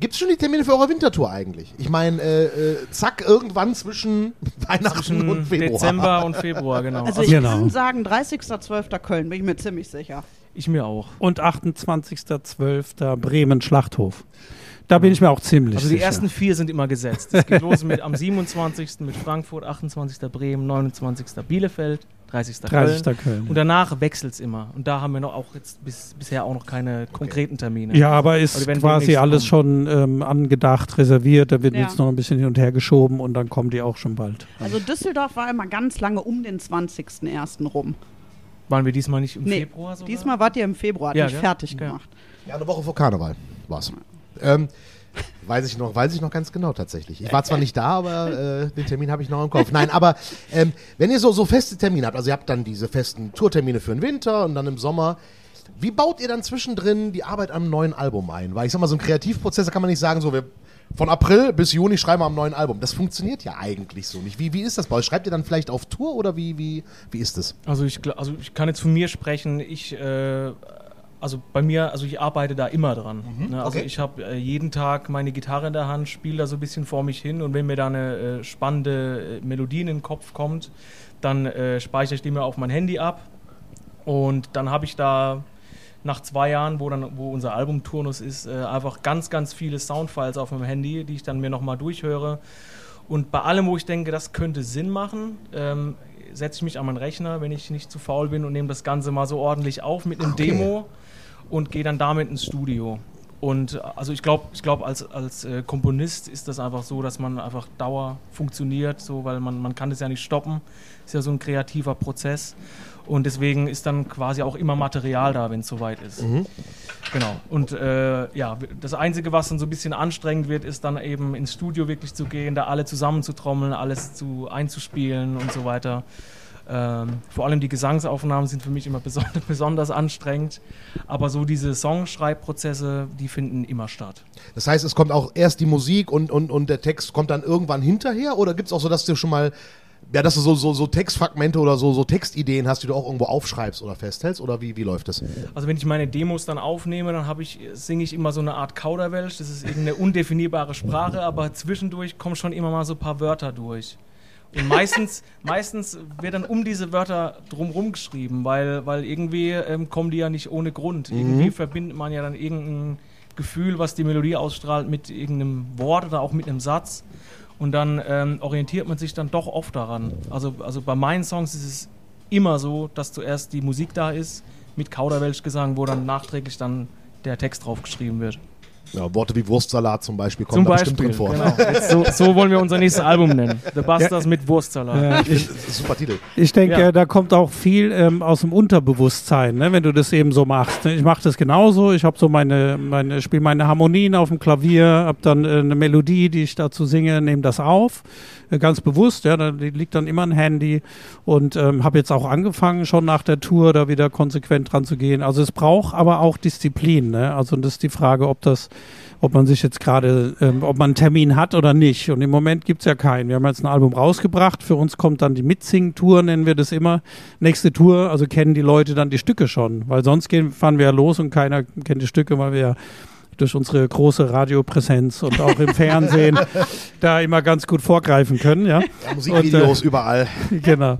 Gibt es schon die Termine für eure Wintertour eigentlich? Ich meine, äh, äh, zack, irgendwann zwischen Weihnachten und Zwischen Februar. Dezember und Februar, genau. Also Also ich Genau. kann sagen, 30.12. Köln, bin ich mir ziemlich sicher. ich mir auch. Und 28.12. Bremen Schlachthof. Da bin ich mir auch ziemlich Also die sicher. ersten vier sind immer gesetzt. Es geht los mit am 27. mit Frankfurt, 28. Bremen, 29. Bielefeld, 30. 30. Köln. Köln. Und danach wechselt es immer. Und da haben wir noch auch jetzt bis, bisher auch noch keine konkreten Termine. Ja, aber Aber ist werden quasi alles schon ähm, angedacht, reserviert. Da wird Ja. jetzt noch ein bisschen hin und her geschoben und dann kommen die auch schon bald. Also Düsseldorf war immer ganz lange um den 20.01. rum. Waren wir diesmal nicht im Nee, Februar sogar? Diesmal wart ihr im Februar, hat Ja, mich gell? fertig gemacht. Ja, eine Woche vor Karneval war's. Ähm, weiß ich noch, weiß ich noch ganz genau tatsächlich. Ich war zwar nicht da, aber äh, den Termin habe ich noch im Kopf. Nein, aber ähm, wenn ihr so, so feste Termine habt, also ihr habt dann diese festen Tourtermine für den Winter und dann im Sommer, wie baut ihr dann zwischendrin die Arbeit am neuen Album ein? Weil ich sag mal, so ein Kreativprozess, da kann man nicht sagen, so wir von April bis Juni schreiben wir am neuen Album. Das funktioniert ja eigentlich so nicht. Wie, wie ist das bei euch? Schreibt ihr dann vielleicht auf Tour oder wie, wie, wie ist es? Also ich, also ich kann jetzt von mir sprechen. Ich, äh, also bei mir, also ich arbeite da immer dran. ne? Also okay. ich habe äh, jeden Tag meine Gitarre in der Hand, spiele da so ein bisschen vor mich hin und wenn mir da eine äh, spannende äh, Melodie in den Kopf kommt, dann äh, speichere ich die mir auf mein Handy ab und dann habe ich da nach zwei Jahren, wo dann, wo unser Albumturnus ist, äh, einfach ganz, ganz viele Soundfiles auf meinem Handy, die ich dann mir nochmal durchhöre. Und bei allem, wo ich denke, das könnte Sinn machen, ähm, setze ich mich an meinen Rechner, wenn ich nicht zu faul bin und nehme das Ganze mal so ordentlich auf mit einem Okay. Demo und gehe dann damit ins Studio. Und äh, also ich glaube, ich glaub, als, als äh, Komponist ist das einfach so, dass man einfach Dauer funktioniert, so, weil man, man kann das ja nicht stoppen. Ist ja so ein kreativer Prozess. Und deswegen ist dann quasi auch immer Material da, wenn es soweit ist. Genau. Und äh, ja, das Einzige, was dann so ein bisschen anstrengend wird, ist dann eben ins Studio wirklich zu gehen, da alle zusammenzutrommeln, alles zu einzuspielen und so weiter. Ähm, vor allem die Gesangsaufnahmen sind für mich immer beson besonders anstrengend. Aber so diese Songschreibprozesse, die finden immer statt. Das heißt, es kommt auch erst die Musik und, und, und der Text kommt dann irgendwann hinterher? Oder gibt es auch so, dass du schon mal, ja, dass du so, so, so Textfragmente oder so, so Textideen hast, die du auch irgendwo aufschreibst oder festhältst? Oder wie, wie läuft das? Also wenn ich meine Demos dann aufnehme, dann habe ich, singe ich immer so eine Art Kauderwelsch. Das ist irgendeine undefinierbare Sprache, aber zwischendurch kommen schon immer mal so ein paar Wörter durch. Und meistens, meistens wird dann um diese Wörter drumherum geschrieben, weil, weil irgendwie ähm, kommen die ja nicht ohne Grund. Irgendwie verbindet man ja dann irgendein Gefühl, was die Melodie ausstrahlt, mit irgendeinem Wort oder auch mit einem Satz. Und dann ähm, orientiert man sich dann doch oft daran. Also, also bei meinen Songs ist es immer so, dass zuerst die Musik da ist mit Kauderwelschgesang, wo dann nachträglich dann der Text drauf geschrieben wird. Ja, Worte wie Wurstsalat zum Beispiel kommen Zum da Beispiel. bestimmt drin vor. Genau. Jetzt so, so wollen wir unser nächstes Album nennen. The Busters mit Wurstsalat. Ja, Ich super Titel. Ich denke, Ja. da kommt auch viel ähm, aus dem Unterbewusstsein, ne, wenn du das eben so machst. ne. Ich mache das genauso. Ich habe so meine, meine spiele meine Harmonien auf dem Klavier, habe dann äh, eine Melodie, die ich dazu singe, nehme das auf, ganz bewusst. Ja, da liegt dann immer ein Handy und ähm, habe jetzt auch angefangen, schon nach der Tour da wieder konsequent dran zu gehen. Also es braucht aber auch Disziplin. Ne? Also das ist die Frage, ob das ob man sich jetzt gerade, ähm, ob man einen Termin hat oder nicht. Und im Moment gibt's ja keinen. Wir haben jetzt ein Album rausgebracht. Für uns kommt dann die Mitsing-Tour, nennen wir das immer. Nächste Tour, also kennen die Leute dann die Stücke schon. Weil sonst gehen, fahren wir ja los und keiner kennt die Stücke, weil wir ja durch unsere große Radiopräsenz und auch im Fernsehen da immer ganz gut vorgreifen können, ja. Ja, Musikvideos überall. genau.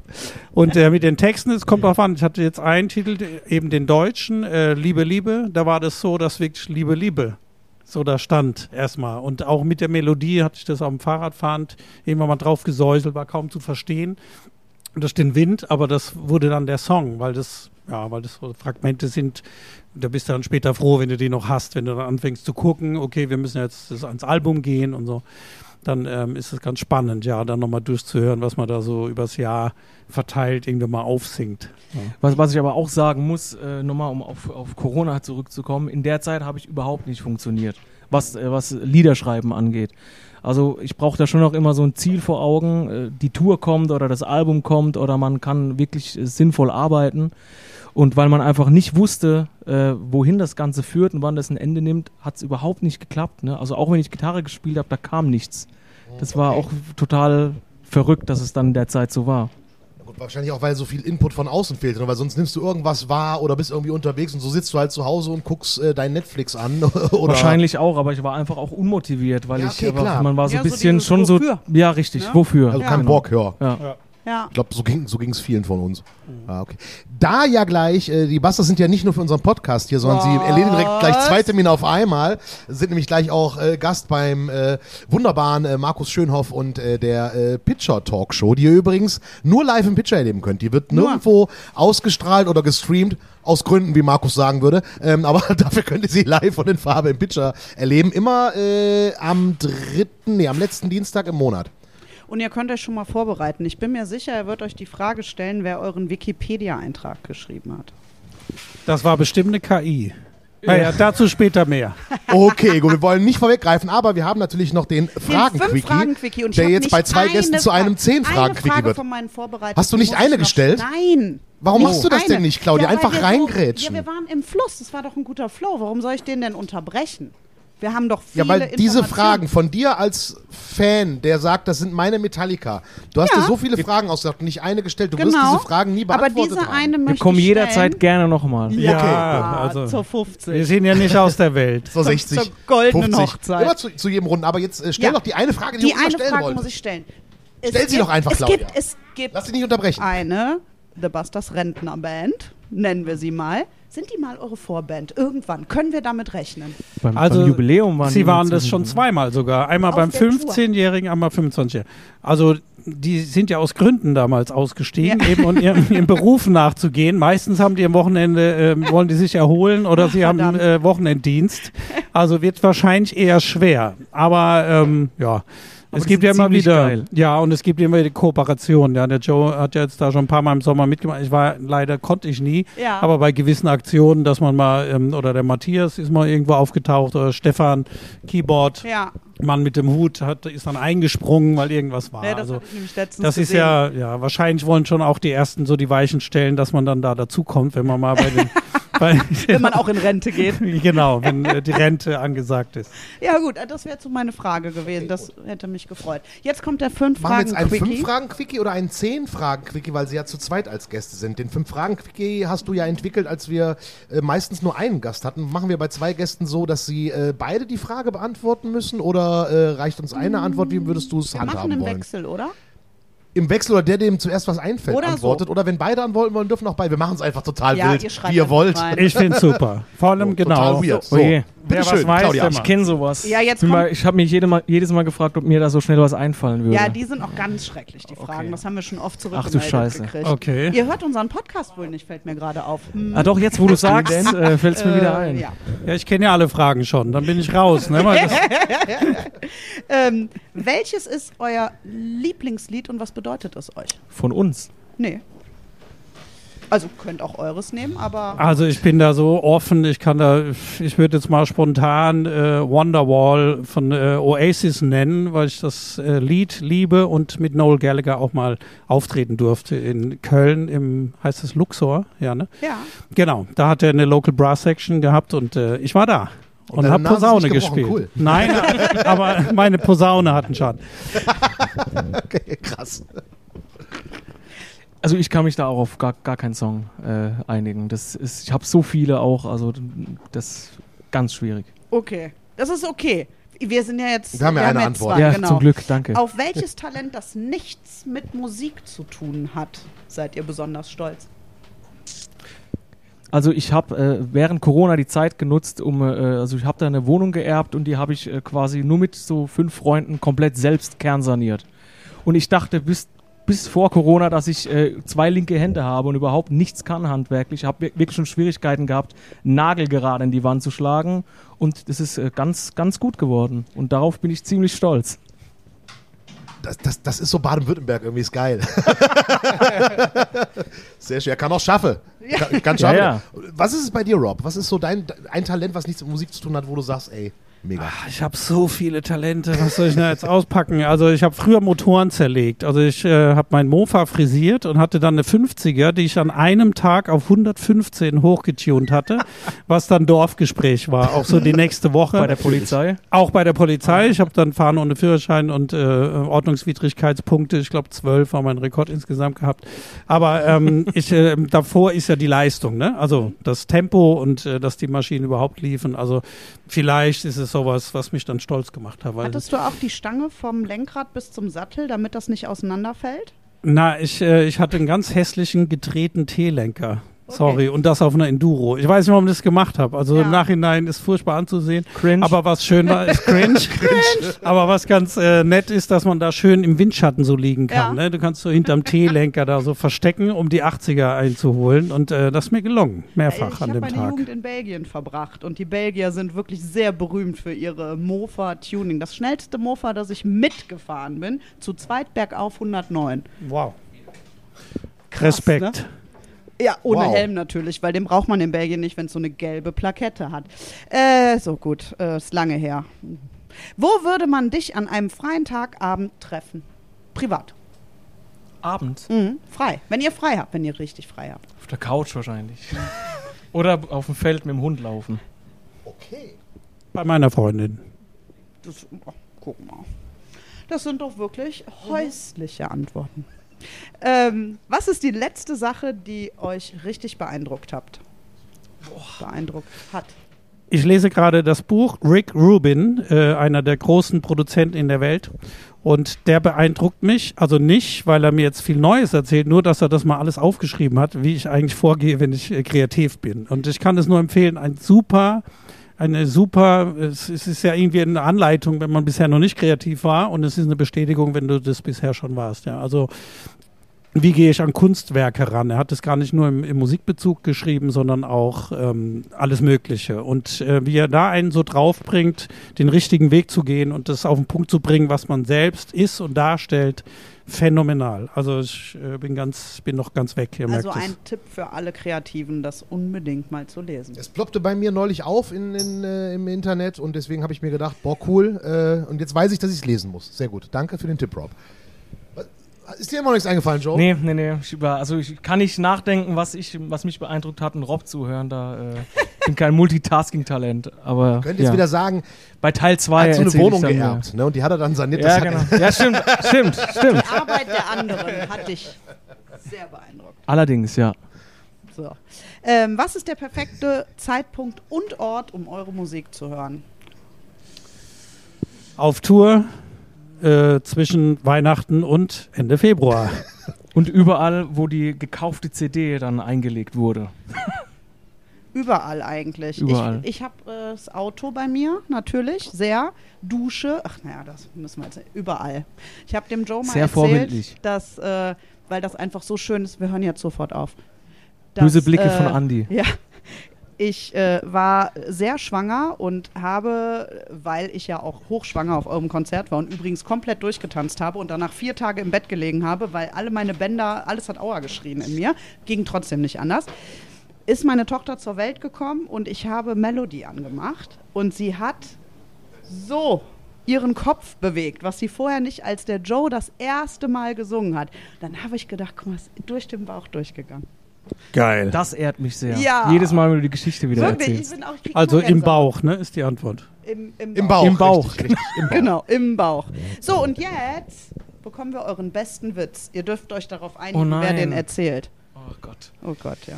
Und äh, mit den Texten, es kommt drauf an, ich hatte jetzt einen Titel, eben den deutschen, äh, Liebe, Liebe, da war das so, dass wirklich Liebe, Liebe so da stand erstmal. Und auch mit der Melodie hatte ich das auf dem Fahrradfahren irgendwann mal drauf gesäuselt, war kaum zu verstehen. Durch den Wind, aber das wurde dann der Song, weil das, ja, weil das Fragmente sind, da bist du dann später froh, wenn du die noch hast, wenn du dann anfängst zu gucken, okay, wir müssen jetzt ans Album gehen und so dann ähm, ist es ganz spannend, ja, dann nochmal durchzuhören, was man da so übers Jahr verteilt irgendwann mal aufsingt. Ja. Was, was ich aber auch sagen muss, äh, nochmal um auf, auf Corona zurückzukommen, in der Zeit habe ich überhaupt nicht funktioniert, was, äh, was Liederschreiben angeht. Also ich brauche da schon noch immer so ein Ziel vor Augen, äh, die Tour kommt oder das Album kommt oder man kann wirklich äh, sinnvoll arbeiten. Und weil man einfach nicht wusste, äh, wohin das Ganze führt und wann das ein Ende nimmt, hat es überhaupt nicht geklappt. Ne? Also auch wenn ich Gitarre gespielt habe, da kam nichts. Das war auch total verrückt, dass es dann in der Zeit so war. Gut, wahrscheinlich auch, weil so viel Input von außen fehlt, ne? weil sonst nimmst du irgendwas wahr oder bist irgendwie unterwegs und so sitzt du halt zu Hause und guckst äh, dein Netflix an. oder Wahrscheinlich auch, aber ich war einfach auch unmotiviert, weil Ja, ich okay, einfach, klar. man war so Ja, ein so bisschen dieses schon Wofür. so ja richtig, Ja? wofür? Also Ja. kein Bock, ja. Ja. Ich glaube, so ging so ging's vielen von uns. Ah, okay. Da ja gleich, äh, die Busters sind ja nicht nur für unseren Podcast hier, sondern sie Was? erledigen direkt gleich zwei Termine auf einmal. Sind nämlich gleich auch äh, Gast beim äh, wunderbaren äh, Markus Schönhoff und äh, der äh, Pitcher Talkshow, die ihr übrigens nur live im Pitcher erleben könnt. Die wird Nur. nirgendwo ausgestrahlt oder gestreamt. Aus Gründen, wie Markus sagen würde. Ähm, aber dafür könnt ihr sie live und in Farbe im Pitcher erleben. Immer äh, am dritten, nee, am letzten Dienstag im Monat. Und ihr könnt euch schon mal vorbereiten. Ich bin mir sicher, er wird euch die Frage stellen, wer euren Wikipedia-Eintrag geschrieben hat. Das war bestimmt eine KI. Naja, dazu später mehr. Okay, gut, wir wollen nicht vorweggreifen, aber wir haben natürlich noch den Fragen-Quickie, der jetzt bei zwei Gästen zu einem Eine Zehn-Fragen-Quickie Frage wird. von meinen Vorbereitungen Hast du nicht eine gestellt? Nein. Warum Nicht machst du das eine. denn nicht, Claudia? Ja, Einfach reingrätschen. So, ja, wir waren im Fluss. Das war doch ein guter Flow. Warum soll ich den denn unterbrechen? Wir haben doch viele Ja, weil diese. Fragen von dir als Fan, der sagt, das sind meine Metallica. Du hast Ja. dir so viele Fragen ausgedacht und nicht eine gestellt. Du wirst Genau. diese Fragen nie Aber beantwortet diese haben. eine möchte Wir kommen jederzeit stellen. gerne nochmal. Ja, Ah, also zur 50. wir sind ja nicht aus der Welt. So 60, zur goldenen 50. Hochzeit. Immer zu, zu jedem Runden. Aber jetzt äh, stell Ja. doch die eine Frage, die, Die du immer eine stellen Frage wolltest. muss ich stellen. Es Stell sie gibt, doch einfach, es Claudia. Gibt, es gibt Lass dich nicht unterbrechen. eine The Busters Rentnerband, nennen wir sie mal. Sind die mal eure Vorband? Irgendwann können wir damit rechnen. Beim, Also, beim Jubiläum waren Sie waren das schon inzwischen- zweimal sogar. Einmal Auf beim der Tour. 15-Jährigen, einmal 25-Jährigen. Also die sind ja aus Gründen damals ausgestiegen, Ja. eben um ihrem, ihrem Beruf nachzugehen. Meistens haben die am Wochenende, ähm, wollen die sich erholen oder Ach, sie haben äh, Wochenenddienst. Also wird wahrscheinlich eher schwer. Aber ähm, ja. Aber es gibt ja immer wieder, geil. ja, und es gibt immer die Kooperation. Ja, der Joe hat ja jetzt da schon ein paar Mal im Sommer mitgemacht. Ich war leider konnte ich nie, Ja. aber bei gewissen Aktionen, dass man mal ähm, oder der Matthias ist mal irgendwo aufgetaucht oder Stefan Keyboard Ja, Mann mit dem Hut hat, ist dann eingesprungen, weil irgendwas war. ja das also, das ist gesehen. ja, ja, wahrscheinlich wollen schon auch die ersten so die Weichen stellen, dass man dann da dazukommt, wenn man mal bei den. bei, Wenn man auch in Rente geht. genau, wenn äh, die Rente angesagt ist. Ja gut, das wäre so meine Frage gewesen. Das hätte mich gefreut. Jetzt kommt der fünf Machen wir jetzt Fragen einen Quickie. Fünf-Fragen-Quickie oder einen Zehn-Fragen-Quickie, weil sie ja zu zweit als Gäste sind. Den Fünf-Fragen-Quickie hast du ja entwickelt, als wir äh, meistens nur einen Gast hatten. Machen wir bei zwei Gästen so, dass sie äh, beide die Frage beantworten müssen oder äh, reicht uns eine Antwort? Wie würdest du es Wir machen handhaben einen wollen? Wechsel, oder? Im Wechsel oder der, dem zuerst was einfällt, Oder so. antwortet. Oder wenn beide antworten wollen, dürfen auch beide. Wir machen es einfach total Ja, wild, ihr wie ihr wollt. rein. Ich finde super. Vor allem So, total genau. weird. Oh je. Wer was Bitteschön, weiß, Claudia. Ich kenne sowas. Ja, jetzt kommt- ich habe mich jede mal, jedes Mal gefragt, ob mir da so schnell was einfallen würde. Ja, die sind auch ganz schrecklich, die Fragen. Okay. Das haben wir schon oft Ach du zurückgemeldet Scheiße. gekriegt. Okay. Ihr hört unseren Podcast wohl nicht, fällt mir gerade auf. Hm. ah doch, jetzt wo du sagst, äh, fällt es mir wieder Äh, ein. Ja. Ja, ich kenne ja alle Fragen schon. Dann bin ich raus. Ne? Weil das, Ähm, welches ist euer Lieblingslied und was bedeutet es euch? Von uns. Nee. Also könnt auch eures nehmen, aber also ich bin da so offen. Ich kann da, ich würde jetzt mal spontan äh, Wonderwall von äh, Oasis nennen, weil ich das äh, Lied liebe und mit Noel Gallagher auch mal auftreten durfte in Köln im, heißt es Luxor? Ja, ne? ja. Genau, da hat er eine Local Brass Section gehabt und äh, ich war da. Und Und, habe Posaune gespielt. cool. Nein, aber meine Posaune hat einen Schaden. Okay, krass. Also ich kann mich da auch auf gar, gar keinen Song äh, einigen. Das ist, ich habe so viele auch, also das ist ganz schwierig. Okay. Das ist okay. Wir sind ja jetzt. Wir haben ja eine Antwort. Zwei, ja, genau. zum Glück, danke. Auf welches Talent, das nichts mit Musik zu tun hat, seid ihr besonders stolz? Also ich habe äh, während Corona die Zeit genutzt, um, äh, also ich habe da eine Wohnung geerbt und die habe ich äh, quasi nur mit so fünf Freunden komplett selbst kernsaniert. Und ich dachte bis, bis vor Corona, dass ich äh, zwei linke Hände habe und überhaupt nichts kann handwerklich. Ich habe wirklich schon Schwierigkeiten gehabt, Nagel gerade in die Wand zu schlagen und das ist äh, ganz, ganz gut geworden. Und darauf bin ich ziemlich stolz. Das, das, das ist so Baden-Württemberg, irgendwie ist geil. Sehr schön. Er kann auch schaffen. Kann, kann schaffen. Ja, Was ist es bei dir, Rob? Was ist so dein ein Talent, was nichts mit Musik zu tun hat, wo du sagst, ey, mega. Ich habe so viele Talente, was soll ich denn jetzt auspacken? Also ich habe früher Motoren zerlegt. Also ich äh, habe mein Mofa frisiert und hatte dann eine 50er, die ich an einem Tag auf 115 hochgetunt hatte, was dann Dorfgespräch war, auch so die nächste Woche. Bei der Polizei. Auch bei der Polizei. Ich habe dann Fahren ohne Führerschein und äh, Ordnungswidrigkeitspunkte, ich glaube zwölf war mein Rekord insgesamt gehabt. Aber ähm, ich, äh, davor ist ja die Leistung, ne? Also das Tempo und äh, dass die Maschinen überhaupt liefen. Also vielleicht ist es sowas, was mich dann stolz gemacht hat. Hattest du auch die Stange vom Lenkrad bis zum Sattel, damit das nicht auseinanderfällt? Na, ich, äh, ich hatte einen ganz hässlichen gedrehten T-Lenker. Sorry, und das auf einer Enduro. Ich weiß nicht, warum ich das gemacht habe. Also Ja. im Nachhinein ist furchtbar anzusehen. Cringe. Aber was schön war, ist cringe. Aber was ganz äh, nett ist, dass man da schön im Windschatten so liegen kann. Ja. Ne? Du kannst so hinterm T-Lenker da so verstecken, um die 80er einzuholen. Und äh, das ist mir gelungen, mehrfach ich an habe dem meine Tag. Jugend in Belgien verbracht und die Belgier sind wirklich sehr berühmt für ihre Mofa-Tuning. Das schnellste Mofa, das ich mitgefahren bin, zu zweit bergauf 109. Wow. Krass, Respekt. ne? Ja, ohne Wow. Helm natürlich, weil den braucht man in Belgien nicht, wenn es so eine gelbe Plakette hat. Äh, so gut, äh, ist lange her. Wo würde man dich an einem freien Tagabend treffen? Privat. Abend. Mhm. Frei. Wenn ihr frei habt, wenn ihr richtig frei habt. Auf der Couch wahrscheinlich. Oder auf dem Feld mit dem Hund laufen. Okay. Bei meiner Freundin. Das, oh, guck mal. Das sind doch wirklich häusliche Antworten. Ähm, was ist die letzte Sache, die euch richtig beeindruckt habt? Beeindruckt hat. Ich lese gerade das Buch Rick Rubin, äh, einer der großen Produzenten in der Welt. Und der beeindruckt mich, also nicht, weil er mir jetzt viel Neues erzählt, nur dass er das mal alles aufgeschrieben hat, wie ich eigentlich vorgehe, wenn ich äh, kreativ bin. Und ich kann es nur empfehlen, ein super, eine super, es, es ist ja irgendwie eine Anleitung, wenn man bisher noch nicht kreativ war und es ist eine Bestätigung, wenn du das bisher schon warst. Ja, also wie gehe ich an Kunstwerke ran? Er hat es gar nicht nur im, im Musikbezug geschrieben, sondern auch ähm, alles Mögliche. Und äh, wie er da einen so draufbringt, den richtigen Weg zu gehen und das auf den Punkt zu bringen, was man selbst ist und darstellt, phänomenal. Also ich äh, bin ganz, bin noch ganz weg. Ihr Also merkt es. ein Tipp für alle Kreativen, das unbedingt mal zu lesen. Es ploppte bei mir neulich auf in, in, äh, im Internet und deswegen habe ich mir gedacht, boah, cool. Äh, und jetzt weiß ich, dass ich es lesen muss. Sehr gut. Danke für den Tipp, Rob. Ist dir immer noch nichts eingefallen, Joe? Nee, nee, nee. Ich über, also ich kann nicht nachdenken, was, ich, was mich beeindruckt hat, einen Rob zu hören. Da äh, bin kein Multitasking-Talent. Aber Könnt jetzt ja. wieder sagen, bei Teil er 2 hat so eine Wohnung geerbt ne? und die hat er dann saniert. Ja, das genau. Ja, stimmt, stimmt, stimmt. Die Arbeit der anderen hat dich sehr beeindruckt. Allerdings, ja. So. Ähm, was ist der perfekte Zeitpunkt und Ort, um eure Musik zu hören? Auf Tour äh, zwischen Weihnachten und Ende Februar. Und überall, wo die gekaufte CD dann eingelegt wurde. Überall eigentlich. Überall. Ich, ich habe äh, das Auto bei mir, natürlich, sehr. Dusche, ach naja, das müssen wir jetzt überall. Ich habe dem Joe mal Sehr erzählt, vorbildlich. dass, äh, weil das einfach so schön ist, wir hören jetzt sofort auf. Böse dass, Blicke äh, von Andi. Ja. Ich äh, war sehr schwanger und habe, weil ich ja auch hochschwanger auf eurem Konzert war und übrigens komplett durchgetanzt habe und danach vier Tage im Bett gelegen habe, weil alle meine Bänder, alles hat Aua geschrien in mir, ging trotzdem nicht anders, ist meine Tochter zur Welt gekommen und ich habe Melody angemacht und sie hat so ihren Kopf bewegt, was sie vorher nicht, als der Joe das erste Mal gesungen hat. Dann habe ich gedacht, guck mal, ist durch den Bauch durchgegangen. Geil. Das ehrt mich sehr. Ja. Jedes Mal, wenn du die Geschichte wieder Wirklich, ich erzählst. bin auch, ich Also im. Bauch, ne, ist die Antwort. Im, im, Im Bauch. Im Bauch. Richtig, richtig, im Bauch. Genau, im Bauch. So, und jetzt bekommen wir euren besten Witz. Ihr dürft euch darauf einigen, Oh wer den erzählt. Oh Gott. Oh Gott, ja.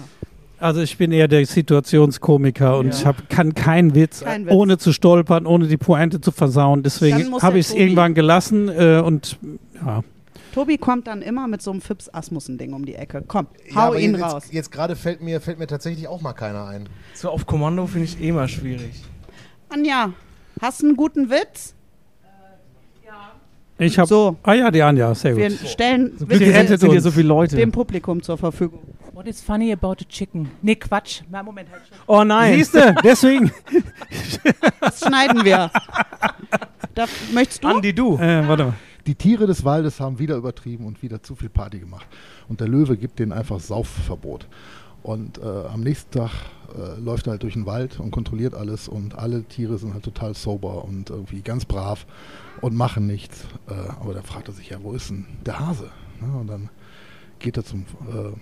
Also ich bin eher der Situationskomiker und Ja. ich hab, kann keinen Witz, Kein Witz. ohne zu stolpern, ohne die Pointe zu versauen. Deswegen habe ich es irgendwann gelassen äh, und ja. Tobi kommt dann immer mit so einem Fips Asmussen-Ding um die Ecke. Komm, Ja, hau aber ihn jetzt, raus. Jetzt gerade fällt mir, fällt mir tatsächlich auch mal keiner ein. So auf Kommando finde ich eh mal schwierig. Anja, hast du einen guten Witz? Ich habe So. Ah ja, die Anja, sehr Wir gut. stellen Glück Witze gerettet sind hier so viele Leute. dem Publikum zur Verfügung. What is funny about a chicken? Nee, Quatsch. Na, Moment, halt schon. Oh nein. Siehst du, deswegen. Das schneiden wir. Da, möchtest du? Andi, du. Äh, warte mal. Die Tiere des Waldes haben wieder übertrieben und wieder zu viel Party gemacht. Und der Löwe gibt denen einfach Saufverbot. Und äh, am nächsten Tag äh, läuft er halt durch den Wald und kontrolliert alles und alle Tiere sind halt total sober und irgendwie ganz brav und machen nichts. Äh, aber dann fragt er sich, ja, wo ist denn der Hase? Ne? Und dann geht er zum äh,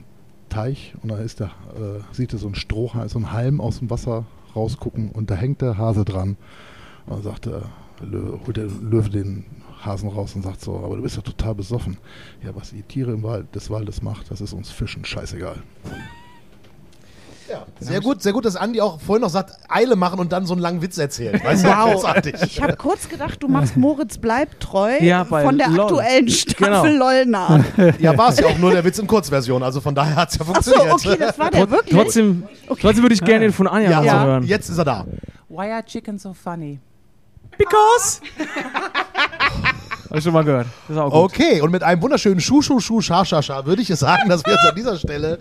Teich und da ist der, äh, sieht er so ein Strohhalm, so ein Halm aus dem Wasser rausgucken und da hängt der Hase dran. Und dann sagt Löwe, holt der Löwe den Hasen raus und sagt so, aber du bist ja total besoffen. Ja, was die Tiere im Wald, des Waldes macht, das ist uns Fischen scheißegal. Ja, sehr gut, sehr gut, dass Andi auch vorhin noch sagt, Eile machen und dann so einen langen Witz erzählt. Weißt du, Wow. großartig. Ich habe kurz gedacht, du machst Moritz bleibt treu Ja, von der LOL. aktuellen Staffel Genau. LOL nach. Ja, war es ja auch nur der Witz in Kurzversion, also von daher hat es ja Achso, funktioniert. okay, das war der wirklich. Trotzdem, trotzdem würde ich gerne den von Anja ja, hören. jetzt ist er da. Why are chickens so funny? Because. Hab ich schon mal gehört. Das ist auch gut. Okay, und mit einem wunderschönen Schuh, Schuh, Schuh, Scha, Scha, Scha würde ich es sagen, dass wir uns an dieser Stelle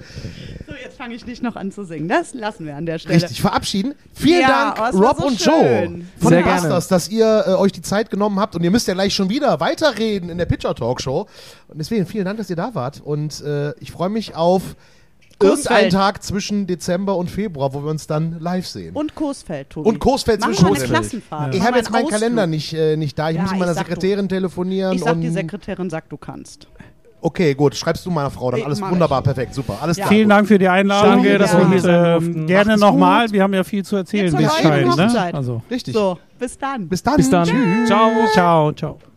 So, jetzt fange ich nicht noch an zu singen. Das lassen wir an der Stelle. richtig verabschieden. Vielen Ja, Dank, oh, Rob so und schön. Joe von Sehr. Masters, dass ihr äh, euch die Zeit genommen habt. Und ihr müsst ja gleich schon wieder weiterreden in der Pitcher Talkshow. Und deswegen vielen Dank, dass ihr da wart. Und äh, ich freue mich auf. Irgendeinen Tag zwischen Dezember und Februar, wo wir uns dann live sehen. Und Coesfeld, Tobi. Und Coesfeld Machen zwischen wir eine. Klassenfahrt. Ich habe jetzt einen meinen Ausflug. Kalender nicht, äh, nicht da. Ich Ja, muss mit ich meiner sag du. Sekretärin telefonieren. Ich sag, die und Sekretärin sagt, du kannst. okay, gut. Schreibst du meiner Frau dann. Alles mach wunderbar, ich. perfekt, super. Alles Ja. klar. Vielen Dank für die Einladung. Danke, dass wir hier sein ähm, durften. Gerne Macht's nochmal. gut. Wir haben ja viel zu erzählen, Jetzt wie es scheint. Ne? Also, Richtig. So, bis dann. Bis dann. Bis dann. Tschüss. Ciao. ciao, ciao.